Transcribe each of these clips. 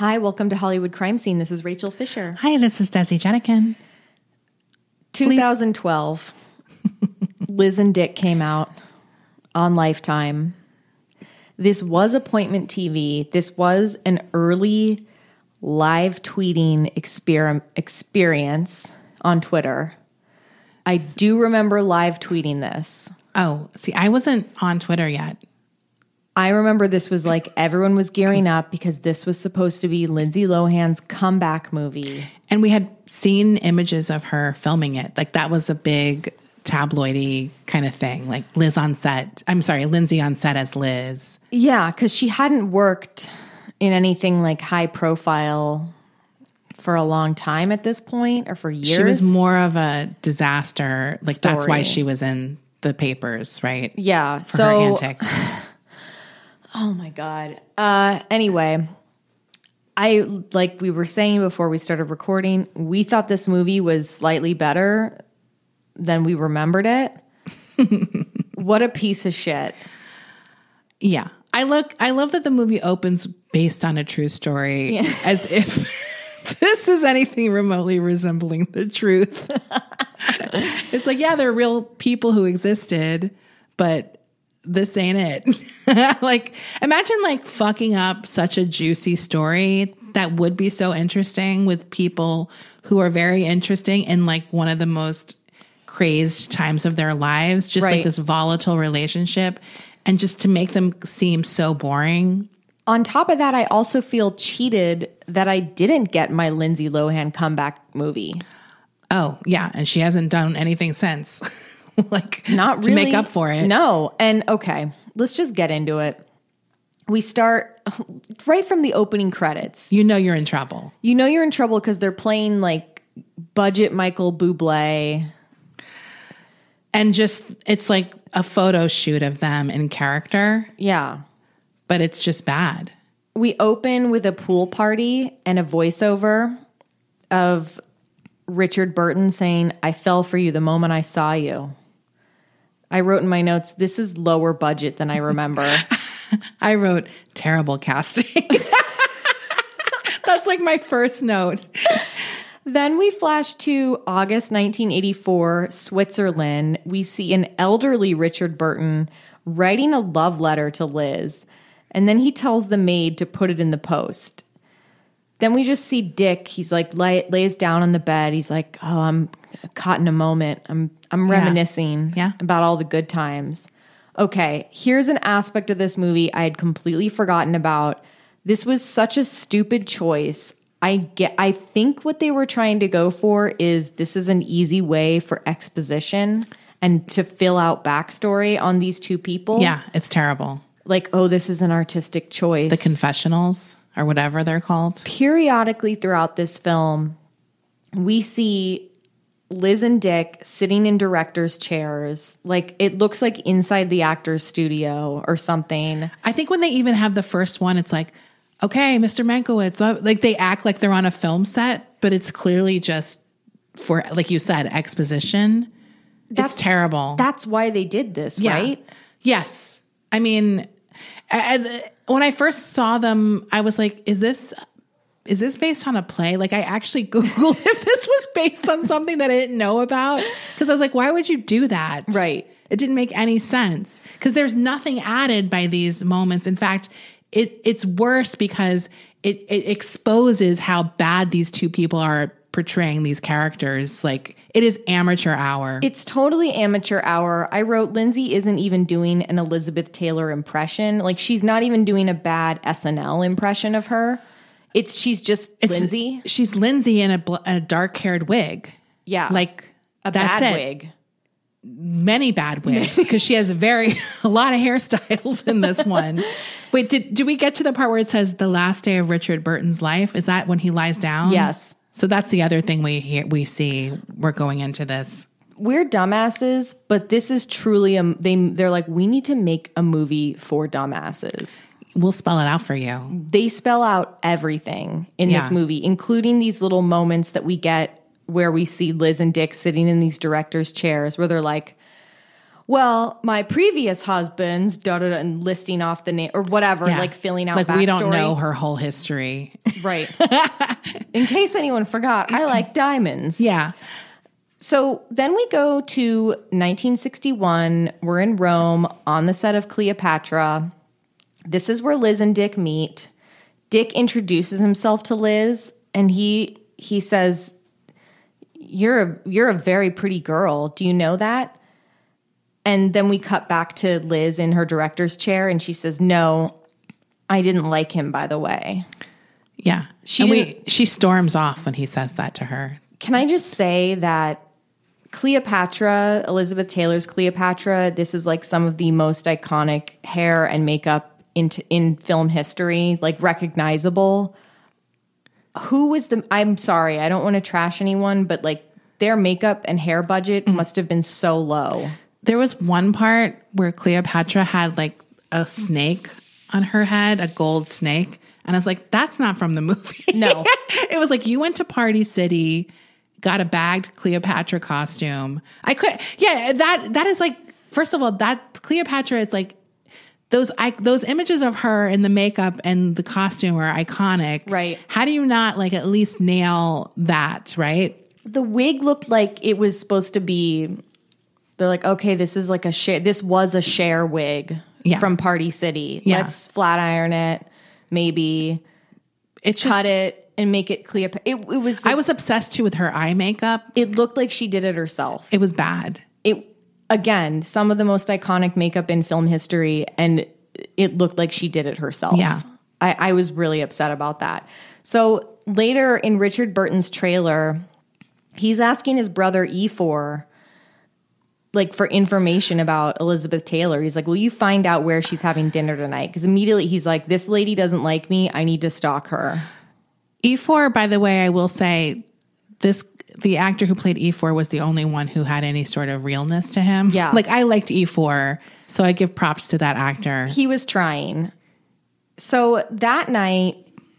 Hi, welcome to Hollywood Crime Scene. This is Rachel Fisher. Hi, this is Desi Jedeikin. 2012. Liz and Dick came out on Lifetime. This was appointment TV. This was an early live tweeting exper- experience on Twitter. I do remember live tweeting this. Oh, see, I wasn't on Twitter yet. I remember this was like everyone was gearing up because this was supposed to be Lindsay Lohan's comeback movie. And we had seen images of her filming it. Like that was a big tabloidy kind of thing. Like Liz on set. I'm sorry, Lindsay on set as Liz. Yeah, because she hadn't worked in anything like high profile for a long time at this point or for years. She was more of a disaster. Like that's why she was in the papers, right? yeah. For so her antics. Oh my god. Uh anyway, I like we were saying before we started recording, we thought this movie was slightly better than we remembered it. what a piece of shit. Yeah. I look I love that the movie opens based on a true story as if this is anything remotely resembling the truth. it's like, yeah, there are real people who existed, but this ain't it. like imagine like fucking up such a juicy story that would be so interesting with people who are very interesting in like one of the most crazed times of their lives, just Right. like this volatile relationship and just to make them seem so boring. On top of that, I also feel cheated that I didn't get my Lindsay Lohan comeback movie. Oh, yeah, and she hasn't done anything since. like Not really, to make up for it. No. And okay, let's just get into it. We start right from the opening credits. You know you're in trouble. You know you're in trouble because they're playing like budget Michael Bublé. And just it's like a photo shoot of them in character, Yeah. but it's just bad. We open with a pool party and a voiceover of Richard Burton saying, I fell for you the moment I saw you. I wrote in my notes, this is lower budget than I remember. I wrote terrible casting. That's like my first note. Then we flash to August 1984, Switzerland. We see an elderly Richard Burton writing a love letter to Liz, and then he tells the maid to put it in the post. Then we just see Dick. He's like lay, lays down on the bed. He's like, "Oh, I'm caught in a moment. I'm I'm Yeah. reminiscing Yeah. about all the good times." Okay, here's an aspect of this movie I had completely forgotten about. This was such a stupid choice. I get I think what they were trying to go for is this is an easy way for exposition and to fill out backstory on these two people. Yeah, it's terrible. Like, oh, this is an artistic choice. The confessionals or whatever they're called. periodically throughout this film, we see Liz and Dick sitting in directors' chairs. Like it looks like inside the actor's studio or something. I think when they even have the first one, it's like, okay, Mr. Mankiewicz, uh, like they act like they're on a film set, but it's clearly just for, like you said, exposition. That's- it's terrible. That's why they did this, Yeah. right? Yes. I mean, I, I- when I first saw them, I was like, is this is this based on a play? Like I actually Googled if this was based on something that I didn't know about. Because I was like, why would you do that? Right. It didn't make any sense. Because there's nothing added by these moments. In fact, it it's worse because it it exposes how bad these two people are portraying these characters. Like it is amateur hour. It's totally amateur hour. I wrote Lindsay isn't even doing an Elizabeth Taylor impression. Like she's not even doing a bad SNL impression of her. It's she's just It's- Lindsay. She's Lindsay in a, bl- a dark haired wig. Yeah. Like a that's bad it. wig. many bad wigs because she has a very a lot of hairstyles in this one. Wait, did did we get to the part where it says the last day of Richard Burton's life? Is that when he lies down? Yes. So that's the other thing we hear, we see. We're going into this. We're dumbasses, but this is truly a they they're like we need to make a movie for dumbasses. We'll spell it out for you. They spell out everything in Yeah. this movie, including these little moments that we get where we see Liz and Dick sitting in these directors' chairs where they're like, well, my previous husband's da da da, and listing off the name or whatever, Yeah. like filling out. Like we don't know her whole history. right? In case anyone forgot, I like diamonds. yeah. So then we go to 1961. We're in Rome on the set of Cleopatra. This is where Liz and Dick meet. Dick introduces himself to Liz and he he says, "You're a you're a very pretty girl. Do you know that?" And then we cut back to Liz in her director's chair and she says, "No, I didn't like him by the way." Yeah. She and we, she storms off when he says that to her. Can I just say that Cleopatra, Elizabeth Taylor's Cleopatra, this is like some of the most iconic hair and makeup in in film history, like recognizable. Who was the I'm sorry, I don't want to trash anyone, but like their makeup and hair budget mm. must have been so low. There was one part where Cleopatra had like a snake on her head, a gold snake. And I was like, that's not from the movie. No. it was like you went to Party City, got a bagged Cleopatra costume. I could, yeah, that that is like, first of all, that Cleopatra is like those I, those images of her in the makeup and the costume are iconic. Right. How do you not like at least nail that, right? The wig looked like it was supposed to be they're like, okay, this is like a share this was a share wig Yeah. from Party City. Yeah. Let's flat iron it, maybe cut just, it and make it Cleopatra. It, it was. I was obsessed too with her eye makeup. It looked like she did it herself. It was bad. It again, some of the most iconic makeup in film history, and it looked like she did it herself. Yeah. I, I was really upset about that. So later in Richard Burton's trailer, he's asking his brother Ifor like for information about Elizabeth Taylor. He's like, "Will you find out where she's having dinner tonight?" Because immediately he's like, "This lady doesn't like me. I need to stalk her." Ifor, E by the way, I will say this the actor who played Ifor was the only one who had any sort of realness to him. Yeah. Like I liked Ifor, so I give props to that actor. He was trying. So that night,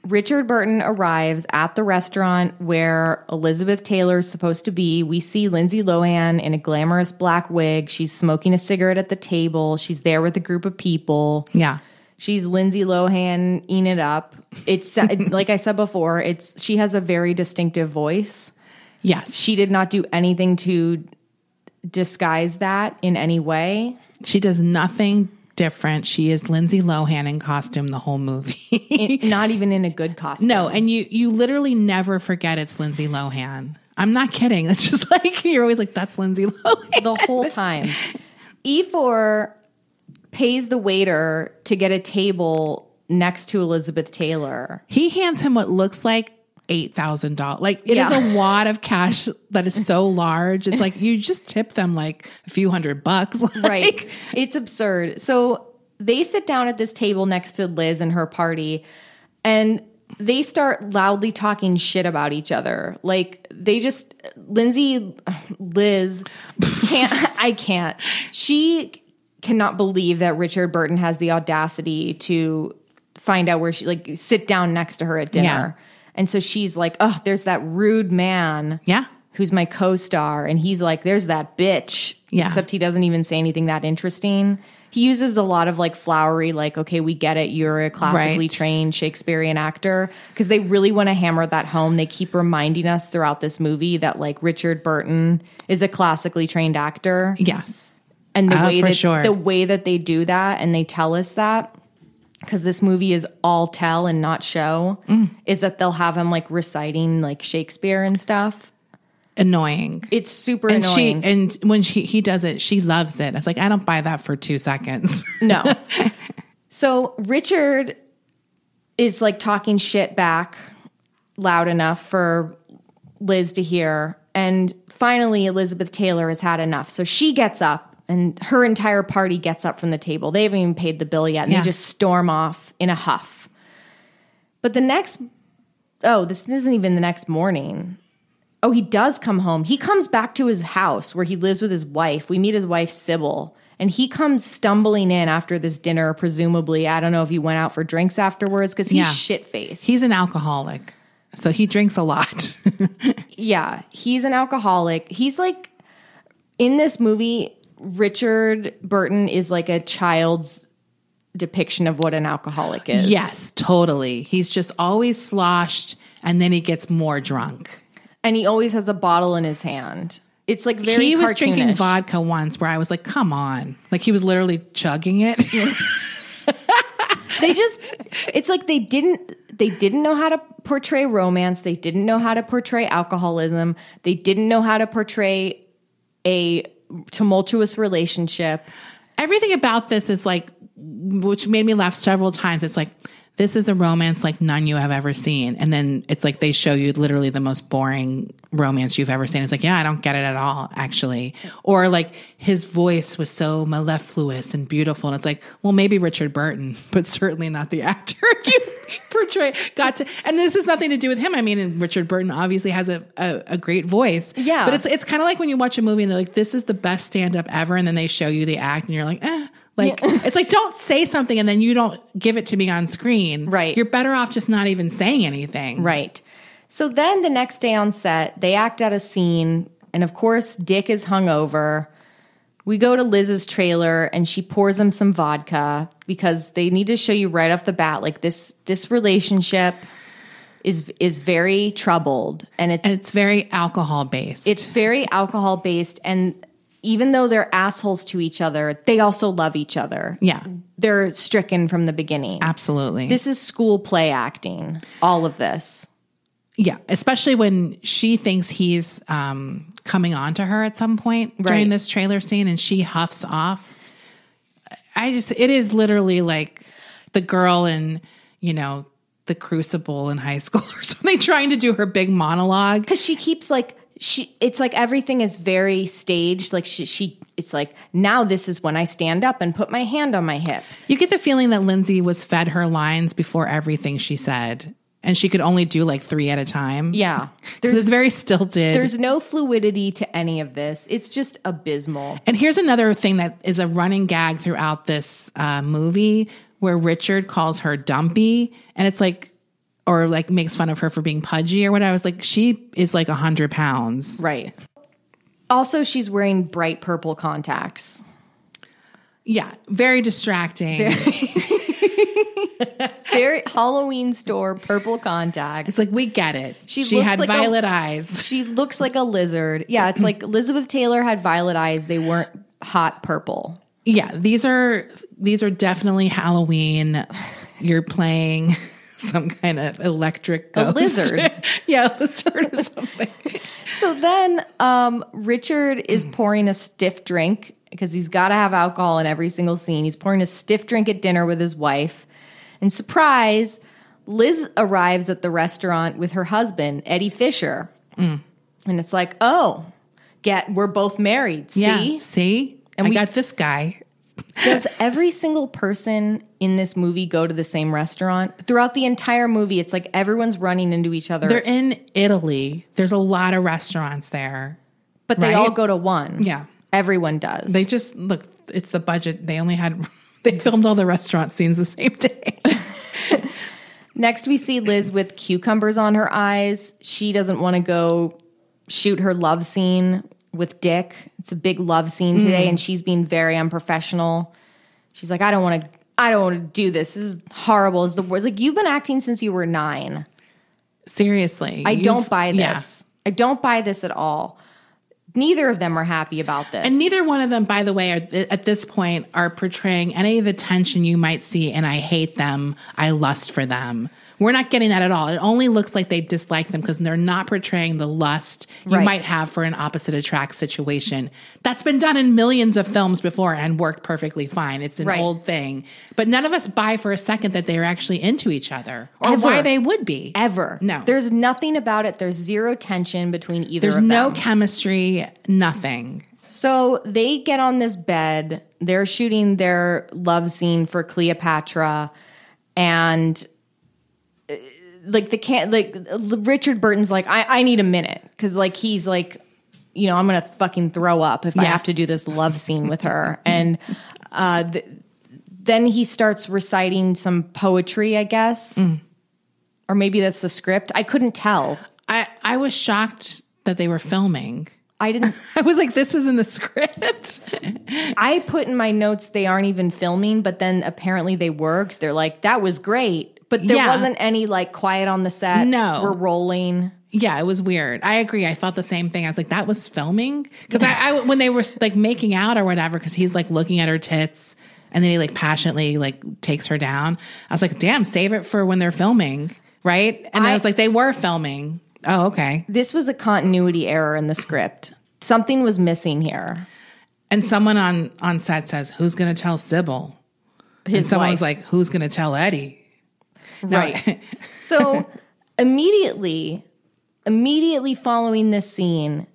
Richard Burton arrives at the restaurant where Elizabeth Taylor's supposed to be. We see Lindsay Lohan in a glamorous black wig. She's smoking a cigarette at the table. She's there with a group of people. Yeah. She's Lindsay Lohan eating it up. It's like I said before, it's she has a very distinctive voice. Yes. She did not do anything to disguise that in any way. She does nothing different. She is Lindsay Lohan in costume the whole movie. Not even in a good costume. no, and you you literally never forget it's Lindsay Lohan. I'm not kidding. It's just like you're always like that's Lindsay Lohan. the whole time. Ifor pays the waiter to get a table next to Elizabeth Taylor. He hands him what looks like eight thousand dollars. Like it is Yeah. a wad of cash that is so large. It's like you just tip them like a few hundred bucks. Right. It's absurd. So they sit down at this table next to Liz and her party and they start loudly talking shit about each other. Like they just Lindsay Liz can't I can't. She cannot believe that Richard Burton has the audacity to find out where she like sit down next to her at dinner. Yeah. And so she's like, "Oh, there's that rude man." Yeah. who's my co-star and he's like there's that bitch Yeah. except he doesn't even say anything that interesting he uses a lot of like flowery like okay we get it you're a classically Right. trained shakespearean actor because they really want to hammer that home they keep reminding us throughout this movie that like richard burton is a classically trained actor Yes. and the Uh, way that sure. the way that they do that and they tell us that because this movie is all tell and not show Mm. is that they'll have him like reciting like shakespeare and stuff Annoying. it's super and annoying. she and when she he does it, she loves it. It's like I don't buy that for two seconds. no. so Richard is like talking shit back loud enough for Liz to hear. And finally, Elizabeth Taylor has had enough. So she gets up and her entire party gets up from the table. They haven't even paid the bill yet. And Yeah. they just storm off in a huff. But the next, oh, this isn't even the next morning. Oh, he does come home. He comes back to his house where he lives with his wife. We meet his wife, Sybil. And he comes stumbling in after this dinner, presumably. I don't know if he went out for drinks afterwards because he's Yeah. shit faced. He's an alcoholic. So he drinks a lot. Yeah, he's an alcoholic. He's like in this movie, Richard Burton is like a child's depiction of what an alcoholic is. yes, totally. He's just always sloshed and then he gets more drunk. And he always has a bottle in his hand. It's like very he was drinking vodka once where I was like, come on. Like he was literally chugging it. They just it's like they didn't they didn't know how to portray romance, they didn't know how to portray alcoholism, they didn't know how to portray a tumultuous relationship. Everything about this is like, which made me laugh several times. It's like, this is a romance like none you have ever seen. And then it's like they show you literally the most boring romance you've ever seen. It's like, yeah, I don't get it at all, actually. Or like his voice was so mellifluous and beautiful. And it's like, well, maybe Richard Burton, but certainly not the actor you portray. Got to, and this has nothing to do with him. I mean, Richard Burton obviously has a, a, a great voice. Yeah. But it's, it's kind of like when you watch a movie and they're like, this is the best stand up ever. And then they show you the act and you're like, eh. Like it's like don't say something and then you don't give it to me on screen. Right. You're better off just not even saying anything. Right. So then the next day on set, they act out a scene, and of course, Dick is hungover. We go to Liz's trailer and she pours him some vodka because they need to show you right off the bat like this this relationship is is very troubled and it's And it's very alcohol based. it's very alcohol based and even though they're assholes to each other, they also love each other. yeah, They're stricken from the beginning. absolutely. This is school play acting. All of this. yeah, especially when she thinks he's um, coming on to her at some point Right. during this trailer scene and she huffs off. I just, it is literally like the girl in, you know, the crucible in high school or something trying to do her big monologue. because she keeps like she it's like everything is very staged like she she it's like now this is when i stand up and put my hand on my hip You get the feeling that Lindsay was fed her lines before everything she said, and she could only do like three at a time. yeah because it's very stilted. there's no fluidity to any of this it's just abysmal and here's another thing that is a running gag throughout this uh, movie, where Richard calls her dumpy, and it's like, or like makes fun of her for being pudgy or what. I was like, she is like a hundred pounds. right also she's wearing bright purple contacts Yeah, very distracting. very halloween store purple contacts It's like we get it. She She, looks had like a- violet eyes. she looks like a lizard yeah it's like elizabeth taylor had violet eyes they weren't hot purple Yeah, these are these are definitely Halloween. You're playing some kind of electric A lizard. yeah, a lizard or something. So then um, Richard is pouring a stiff drink because he's got to have alcohol in every single scene. He's pouring a stiff drink at dinner with his wife. And surprise, Liz arrives at the restaurant with her husband, Eddie Fisher. And it's like, oh, get we're both married. See? Yeah, see, And I we- got this guy. Does every single person in this movie go to the same restaurant? Throughout the entire movie, it's like everyone's running into each other, They're in Italy. There's a lot of restaurants there. but they right? all go to one. Yeah, Everyone does. they just look. It's the budget. They only had. They filmed all the restaurant scenes the same day. Next, we see Liz with cucumbers on her eyes. She doesn't want to go shoot her love scene with Dick. It's a big love scene today, and mm. she's being very unprofessional. She's like, I don't want to. I don't want to do this. This is horrible. Is the worst. Like you've been acting since you were nine. Seriously, I don't buy this. yeah. I don't buy this at all. Neither of them are happy about this. And neither one of them, by the way, are, at this point are portraying any of the tension you might see. And I hate them. I lust for them. We're not getting that at all. It only looks like they dislike them because they're not portraying the lust you Right. might have for an opposite attract situation. That's been done in millions of films before and worked perfectly fine. It's an Right. old thing. But none of us buy for a second that they're actually into each other or Ever. why they would be. Ever. No. There's nothing about it. There's zero tension between either There's no them. chemistry, nothing. So they get on this bed. They're shooting their love scene for Cleopatra, and like the can like Richard Burton's like, I, I need a minute because like he's like, you know, I'm gonna fucking throw up if I have to do this love scene with her, and uh, th- then he starts reciting some poetry, I guess, or maybe that's the script. I couldn't tell. I, I was shocked that they were filming. I didn't. I was like, this is in the script. I put in my notes they aren't even filming, but then apparently they were because they're like, that was great. But there Yeah. wasn't any like quiet on the set. No. We're rolling. yeah, it was weird. I agree. I thought the same thing. I was like, that was filming because I, I when they were like making out or whatever, because he's like looking at her tits and then he like passionately like takes her down. I was like, damn, save it for when they're filming, right? And I, I- was like, they were filming. Oh, okay. This was a continuity error in the script. Something was missing here. And someone on on set says, "Who's going to tell Sybil?" His and someone's wife. like, "Who's going to tell Eddie?" Right. so immediately, immediately following this scene,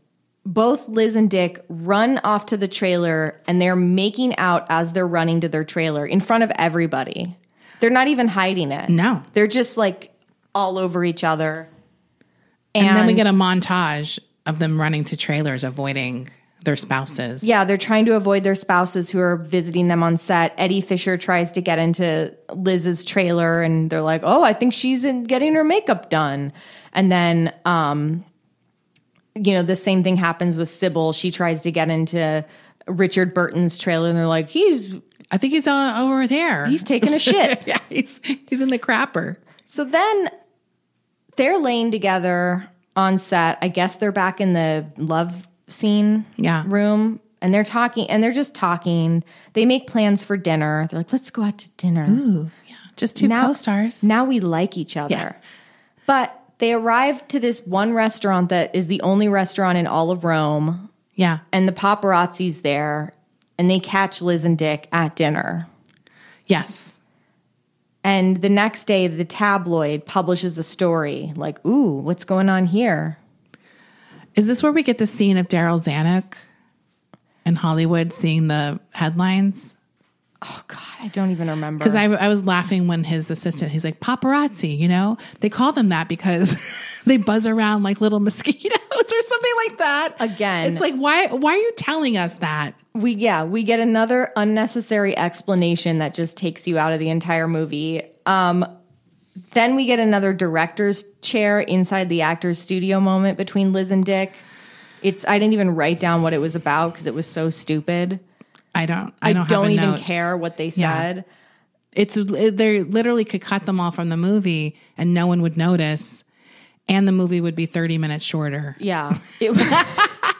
both Liz and Dick run off to the trailer and they're making out as they're running to their trailer in front of everybody. They're not even hiding it. No. They're just like all over each other. and then we get a montage of them running to trailers, avoiding their spouses. Yeah, they're trying to avoid their spouses who are visiting them on set. Eddie Fisher tries to get into Liz's trailer and they're like, "Oh, I think she's in getting her makeup done." And then um you know, the same thing happens with Sybil. She tries to get into Richard Burton's trailer and they're like, "He's I think he's on over there. he's taking a shit." yeah, he's he's in the crapper. So then they're laying together on set. I guess they're back in the love scene Yeah. room and they're talking and they're just talking. They make plans for dinner. They're like, let's go out to dinner. Ooh, yeah, just two Now- co-stars. Now we like each other. Yeah. But they arrive to this one restaurant that is the only restaurant in all of Rome, Yeah, and the paparazzi's there, and they catch Liz and Dick at dinner. yes, And the next day, the tabloid publishes a story like, ooh, what's going on here? Is this where we get the scene of Darryl Zanuck in Hollywood seeing the headlines? Oh, God, I don't even remember. Because I, I was laughing when his assistant, he's like, paparazzi, you know? They call them that because they buzz around like little mosquitoes or something like that. Again. It's like, why, why are you telling us that? we yeah we get another unnecessary explanation that just takes you out of the entire movie um then we get another director's chair inside the actor's studio moment between liz and dick it's i didn't even write down what it was about because it was so stupid I don't, I i don't, don't, have even note. care what they Yeah. said It's, they literally could cut them all from the movie and no one would notice. And the movie would be 30 minutes shorter. yeah it,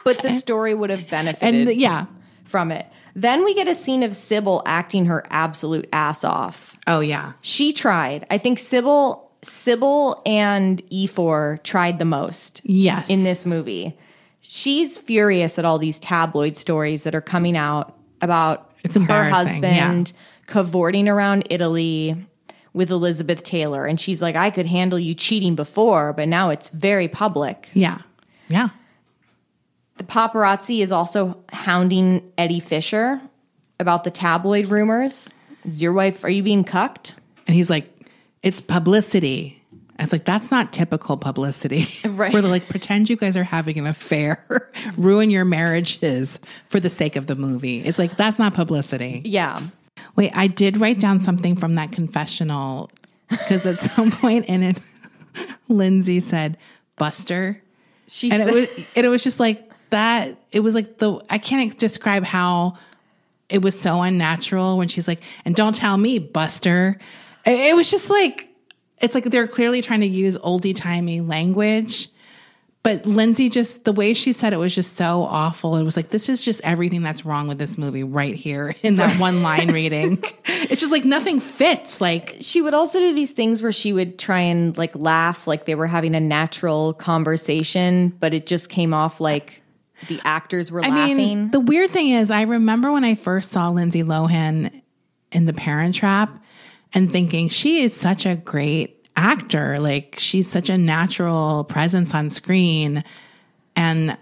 but the story would have benefited And the- yeah. From it then we get a scene of sybil acting her absolute ass off Oh, yeah. She tried. I think Sybil, Sybil and Ifor tried the most Yes. in this movie. She's furious at all these tabloid stories that are coming out about It's her husband cavorting around Italy with Elizabeth Taylor. And she's like, I could handle you cheating before, but now it's very public. Yeah. Yeah. The paparazzi is also hounding Eddie Fisher about the tabloid rumors. Is your wife, are you being cucked? And he's like, it's publicity. I was like, that's not typical publicity. Right. Where they're like, pretend you guys are having an affair, ruin your marriages for the sake of the movie. It's like, that's not publicity. Yeah. Wait, I did write down something from that confessional because at some point in it, Lindsay said, Buster. She And said- it was, and it was just like that. It was like the, I can't describe how it was so unnatural when she's like, and don't tell me, Buster. It, it was just like, it's like they're clearly trying to use oldie timey language, But Lindsay just the way she said it was just so awful. It was like this is just everything that's wrong with this movie right here in that one line reading. It's just like nothing fits. Like she would also do these things where she would try and like laugh like they were having a natural conversation, but it just came off like the actors were I laughing. mean, the weird thing is, I remember when I first saw Lindsay Lohan in The Parent Trap and thinking she is such a great actor. Like she's such a natural presence on screen. And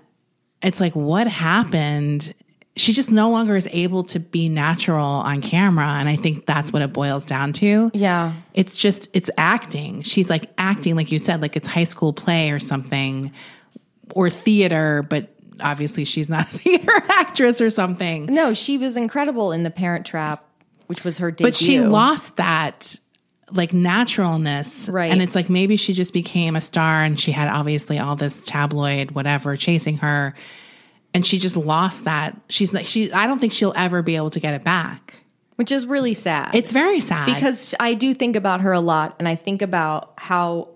it's like, what happened? She just no longer is able to be natural on camera. And I think that's what it boils down to. yeah. It's just, it's acting. She's like acting, like you said, like it's high school play or something, or theater, but obviously she's not a theater actress or something. No, she was incredible in The Parent Trap, which was her debut. But she lost that like naturalness. Right. And it's like maybe she just became a star and she had obviously all this tabloid, whatever, chasing her. And she just lost that. She's like, she, I don't think she'll ever be able to get it back. which is really sad. It's very sad. because I do think about her a lot, and I think about how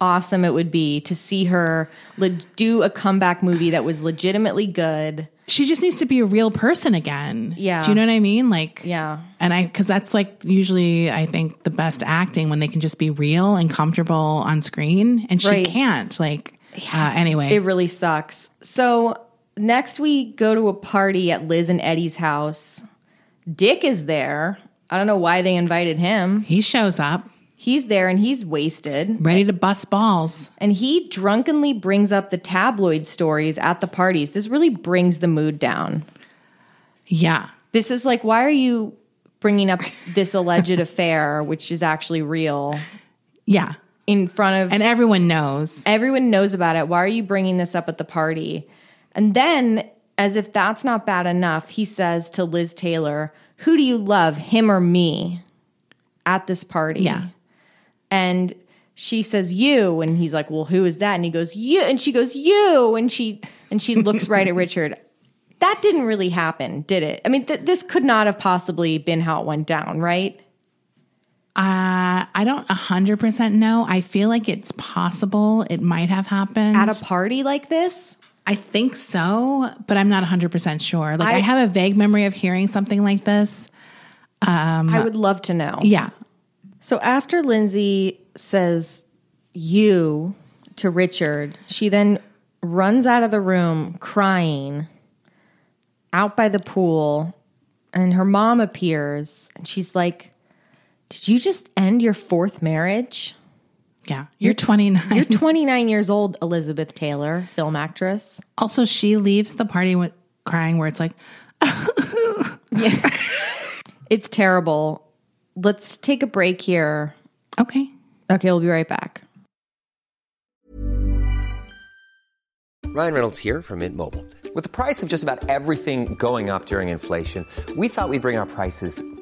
awesome it would be to see her le- do a comeback movie that was legitimately good. she just needs to be a real person again. Yeah. Do you know what I mean? Like, Yeah. And I, cause that's like usually I think the best acting when they can just be real and comfortable on screen. And she Right. can't. Like, uh, anyway. It really sucks. So next we go to a party at Liz and Eddie's house. Dick is there. I don't know why they invited him. he shows up He's there and he's wasted. ready to bust balls. And he drunkenly brings up the tabloid stories at the parties. This really brings the mood down. Yeah. This is like, why are you bringing up this alleged affair, which is actually real, Yeah. in front of And everyone knows. everyone knows about it? Why are you bringing this up at the party? And then, as if that's not bad enough, he says to Liz Taylor, Who do you love, him or me, at this party? Yeah. And she says you and he's like well who is that and he goes you and she goes you and she and she looks right at richard that didn't really happen did it i mean th- this could not have possibly been how it went down right Uh, I don't 100% know. I feel like it's possible it might have happened. at a party like this I think so, but I'm not 100% sure. Like, I, I- have a vague memory of hearing something like this. i would love to know Yeah. So after lindsay says you to richard she then runs out of the room crying out by the pool and her mom appears and she's like did you just end your fourth marriage Yeah. You're 29. You're 29 years old, Elizabeth Taylor, film actress. also, she leaves the party with crying where it's like, yeah. It's terrible. Let's take a break here. okay. Okay, we'll be right back. Ryan Reynolds here from Mint Mobile. With the price of just about everything going up during inflation, we thought we'd bring our prices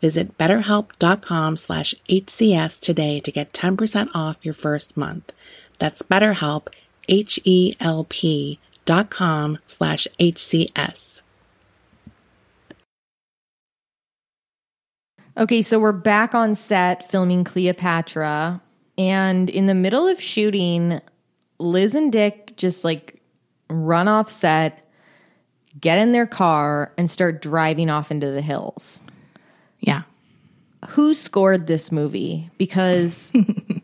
Visit betterhelp.com slash HCS today to get 10% off your first month. That's betterhelp, H-E-L-P dot com slash HCS. Okay, so we're back on set filming Cleopatra. And in the middle of shooting, Liz and Dick just like run off set, get in their car, and start driving off into the hills. Yeah. Who scored this movie? Because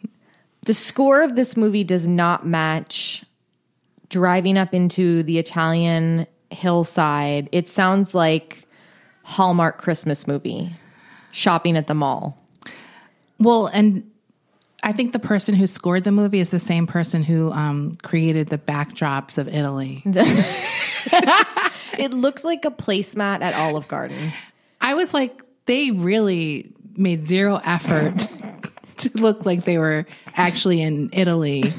the score of this movie does not match driving up into the Italian hillside. It sounds like Hallmark Christmas movie, shopping at the mall. Well, and I think the person who scored the movie is the same person who um, created the backdrops of Italy. It looks like a placemat at Olive Garden. I was like, they really made zero effort to look like they were actually in Italy.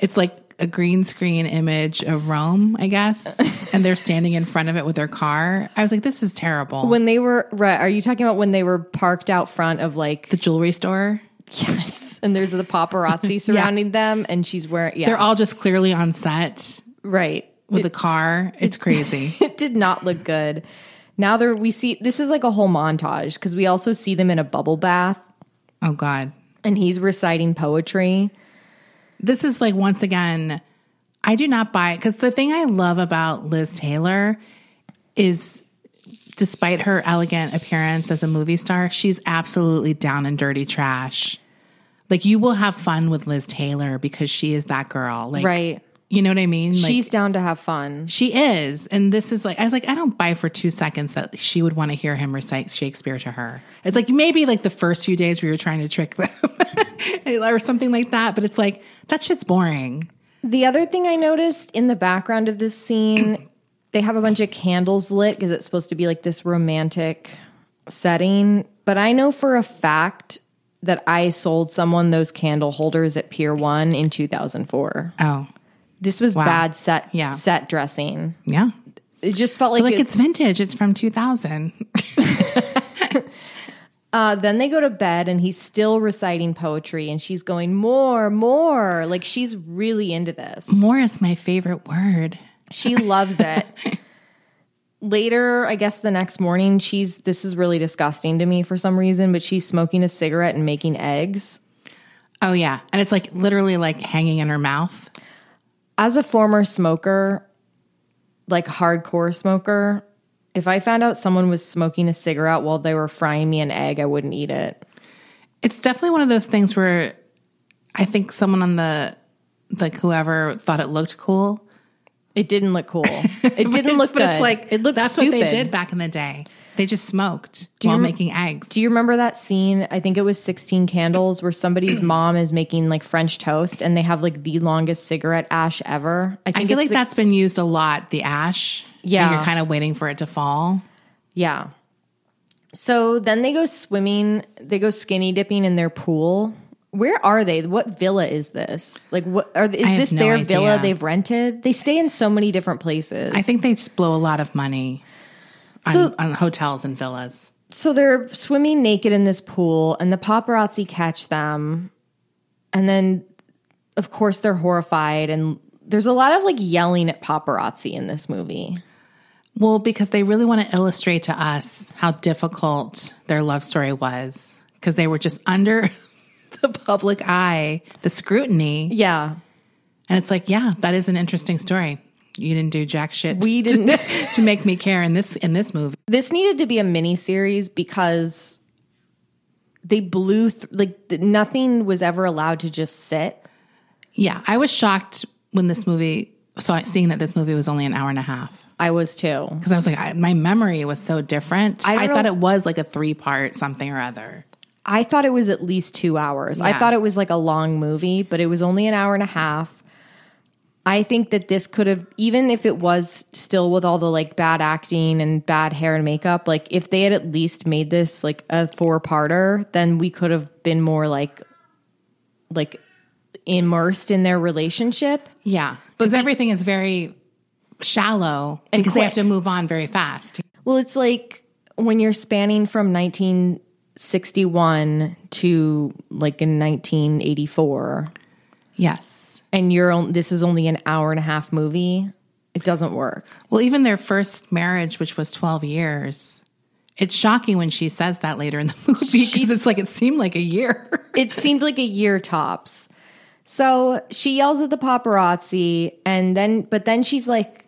It's like a green screen image of Rome, I guess, and they're standing in front of it with their car. I was like, this is terrible. When they were right, are you talking about when they were parked out front of like the jewelry store, yes, and there's the paparazzi surrounding them, and she's wearing yeah, they're all just clearly on set right. with a car. It's crazy. It did not look good. Now there we see this is like a whole montage because we also see them in a bubble bath oh God. and he's reciting poetry. this is like once again i do not buy it because the thing i love about liz taylor is despite her elegant appearance as a movie star she's absolutely down and dirty trash like you will have fun with liz taylor because she is that girl like Right. You know what i mean like, She's down to have fun. she is and this is like i was like i don't buy for two seconds that she would want to hear him recite shakespeare to her it's like maybe like the first few days where you're trying to trick them or something like that but it's like that shit's boring The other thing I noticed in the background of this scene, they have a bunch of candles lit because it's supposed to be like this romantic setting. But I know for a fact that I sold someone those candle holders at Pier One in 2004. Oh, This was Wow. bad set Yeah. set dressing. yeah. It just felt like, Like, it- it's vintage. It's from 2000. Uh, then they go to bed and he's still reciting poetry and she's going more, more. Like she's really into this. More is my favorite word. She loves it. Later, I guess the next morning, she's this is really disgusting to me for some reason, but she's smoking a cigarette and making eggs. Oh, yeah. And it's like literally like hanging in her mouth. As a former smoker, like hardcore smoker, if I found out someone was smoking a cigarette while they were frying me an egg, I wouldn't eat it. It's definitely one of those things where I think someone on the, like whoever thought it looked cool. It didn't look cool. It didn't look but good. it's like, it looked that's stupid. what they did back in the day. They just smoked you while making eggs. Do you remember that scene? I think it was 16 Candles where somebody's mom is making like French toast and they have like the longest cigarette ash ever. I think feel like the- that's been used a lot, the ash. and Yeah. you're kind of waiting for it to fall. Yeah. So then they go swimming, they go skinny dipping in their pool Where are they? What villa is this? Like, what are is this no their idea. villa they've rented? They stay in so many different places. I think they just blow a lot of money on, So- on hotels and villas. so. They're swimming naked in this pool, and the paparazzi catch them, and then, of course, they're horrified. And there's a lot of like yelling at paparazzi in this movie. Well, because they really want to illustrate to us how difficult their love story was because they were just under the public eye, the scrutiny. Yeah, And it's like, yeah, that is an interesting story. You didn't do jack shit we didn't. to make me care in this in this movie. this needed to be a mini series because they blew th- like nothing was ever allowed to just sit. Yeah, I was shocked when this movie saw seeing that this movie was only an hour and a half I was too. because I was like, I, my memory was so different. I I, thought it was like a three part something or other. I thought it was at least two hours. I thought it was like a long movie, but it was only an hour and a half. I think that this could have, even if it was still with all the like bad acting and bad hair and makeup, like if they had at least made this like a four parter, then we could have been more like, like immersed in their relationship. Yeah, because everything is very shallow And because they have to move on very fast. Well, it's like when you're spanning from 1961 to like in 1984. Yes. And you're on, this is only an hour and a half movie, it doesn't work. Well, even their first marriage, which was 12 years, it's shocking when she says that later in the movie because it's like it seemed like a year. It seemed like a year tops. So she yells at the paparazzi, and then, but then she's like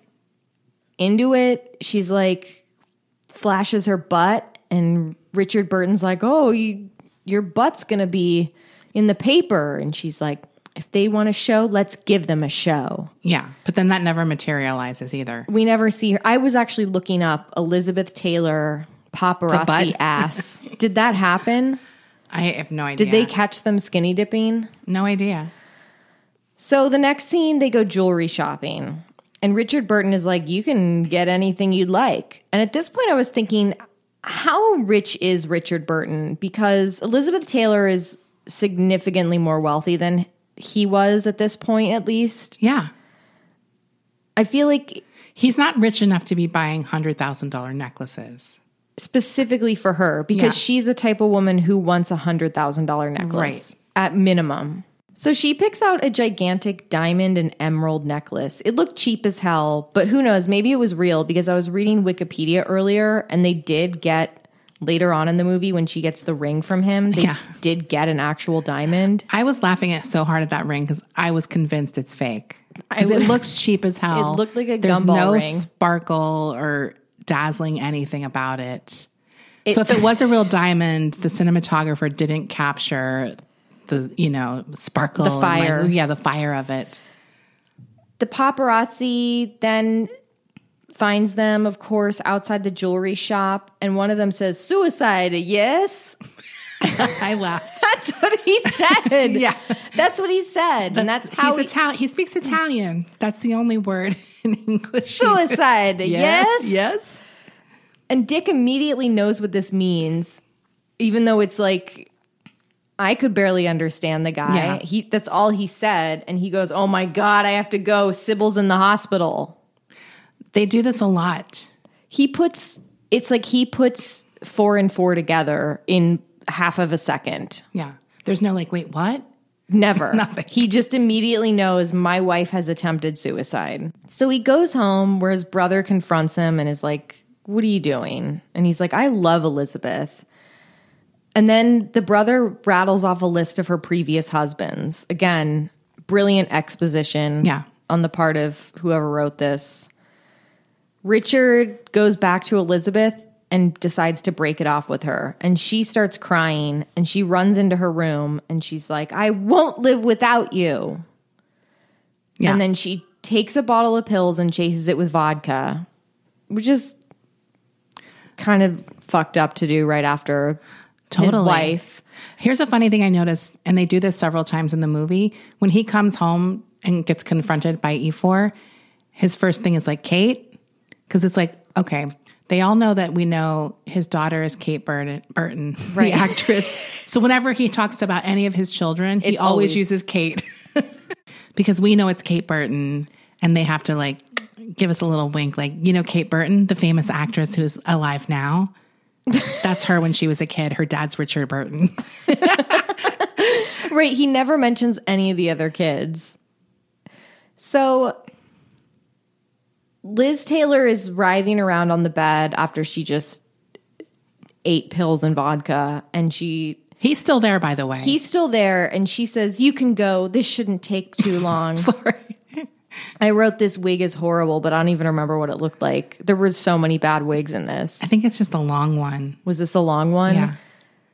into it. She's like, flashes her butt, and Richard Burton's like, "Oh, you, your butt's gonna be in the paper," and she's like, "If they want a show, let's give them a show." yeah, but then that never materializes either. We never see her. I was actually looking up Elizabeth Taylor paparazzi ass. Did that happen? I have no idea. Did they catch them skinny dipping? No idea. So the next scene, they go jewelry shopping. And Richard Burton is like, You can get anything you'd like. And at this point, I was thinking, How rich is Richard Burton? Because Elizabeth Taylor is significantly more wealthy than he was at this point, at least. Yeah. I feel like He's not rich enough to be buying $100,000 necklaces. specifically for her because Yeah. she's the type of woman who wants a hundred thousand dollar necklace at minimum. So she picks out a gigantic diamond and emerald necklace. It looked cheap as hell, but who knows? Maybe it was real because I was reading Wikipedia earlier and they did get later on in the movie when she gets the ring from him, they Yeah. did get an actual diamond. I was laughing at so hard at that ring because I was convinced it's fake. Because it looks cheap as hell. It looked like a There's no ring. sparkle or dazzling anything about it. so if it was a real diamond, the cinematographer didn't capture the you know sparkle, The and, like, fire. yeah, the fire of it. The paparazzi then finds them, of course, outside the jewelry shop, and one of them says, Suicide, yes? I laughed. That's what he said. Yeah. That's what he said. and that's how he's he, Italian. He speaks mm. Italian. That's the only word in English. suicide. yes. Yes. And Dick immediately knows what this means, even though it's like I could barely understand the guy. Yeah. He that's all he said. And he goes, Oh my God, I have to go. Sybil's in the hospital. They do this a lot. He puts it's like he puts four and four together in half of a second. Yeah. There's no like, wait, what? Never. Nothing. He just immediately knows my wife has attempted suicide. So he goes home where his brother confronts him and is like, What are you doing? And he's like, I love Elizabeth. And then the brother rattles off a list of her previous husbands. Again, brilliant exposition Yeah. on the part of whoever wrote this. Richard goes back to Elizabeth and decides to break it off with her. And she starts crying and she runs into her room and she's like, I won't live without you. Yeah. And then she takes a bottle of pills and chases it with vodka, which is kind of fucked up to do right after his Totally. wife. Here's a funny thing I noticed, and they do this several times in the movie. When he comes home and gets confronted by Ifor, his first thing is like, Kate? Because it's like, okay, They all know that we know his daughter is Kate Burton, Burton Right. the actress. so whenever he talks about any of his children, he always, always- uses Kate because we know it's Kate Burton, and they have to like give us a little wink, like you know Kate Burton, the famous actress who's alive now. That's her when she was a kid. Her dad's Richard Burton. Right. He never mentions any of the other kids. So Liz Taylor is writhing around on the bed after she just ate pills and vodka and she He's still there, by the way. he's still there and she says you can go this shouldn't take too long sorry. i wrote this wig is horrible but i don't even remember what it looked like there were so many bad wigs in this I think it's just a long one. was this a long one Yeah.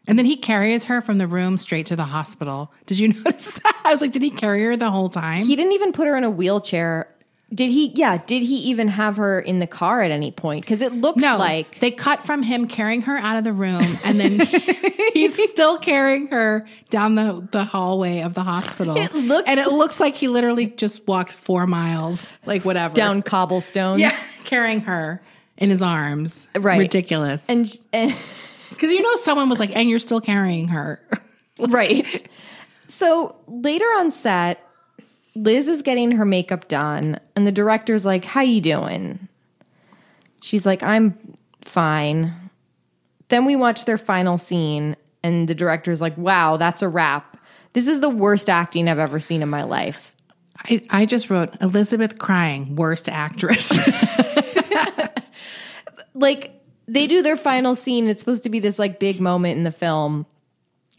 And then he carries her from the room straight to the hospital. Did you notice that? I was like, did he carry her the whole time? he didn't even put her in a wheelchair did he yeah did he even have her in the car at any point because it looks no, like they cut from him carrying her out of the room, and then he's still carrying her down the, the hallway of the hospital. It looks- and it looks like he literally just walked four miles, like whatever, down cobblestones Yeah, carrying her in his arms. Right. ridiculous. and, and Because you know, someone was like, "And you're still carrying her." right. So later on set, Liz is getting her makeup done, and the director's like, "How you doing?" She's like, "I'm fine." Then we watch their final scene, and the director's like, "Wow, that's a wrap. This is the worst acting I've ever seen in my life." I, I just wrote Elizabeth crying, worst actress. like they do their final scene. It's supposed to be this like big moment in the film.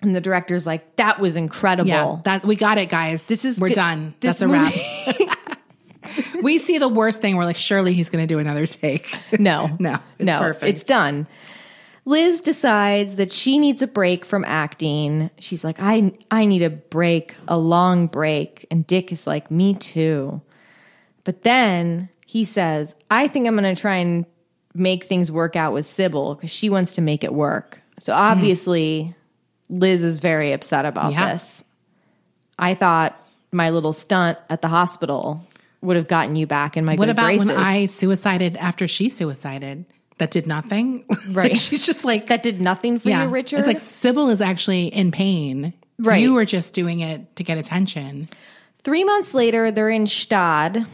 And the director's like, that was incredible. Yeah, that we got it, guys. This is we're good- done. That's a wrap. we see the worst thing. We're like, surely he's going to do another take. No, No, it's no, perfect. It's done. Liz decides that she needs a break from acting. She's like, I, I need a break, a long break. And Dick is like, me too. But then he says, I think I'm going to try and make things work out with Sybil because she wants to make it work. So obviously, Liz is very upset about Yeah. this. I thought my little stunt at the hospital would have gotten you back in my what good about graces. when I suicided after she suicided? That did nothing. Right. Like, she's just like that did nothing for yeah. you, Richard? It's like Sybil is actually in pain. Right. You were just doing it to get attention. Three months later, they're in Stade,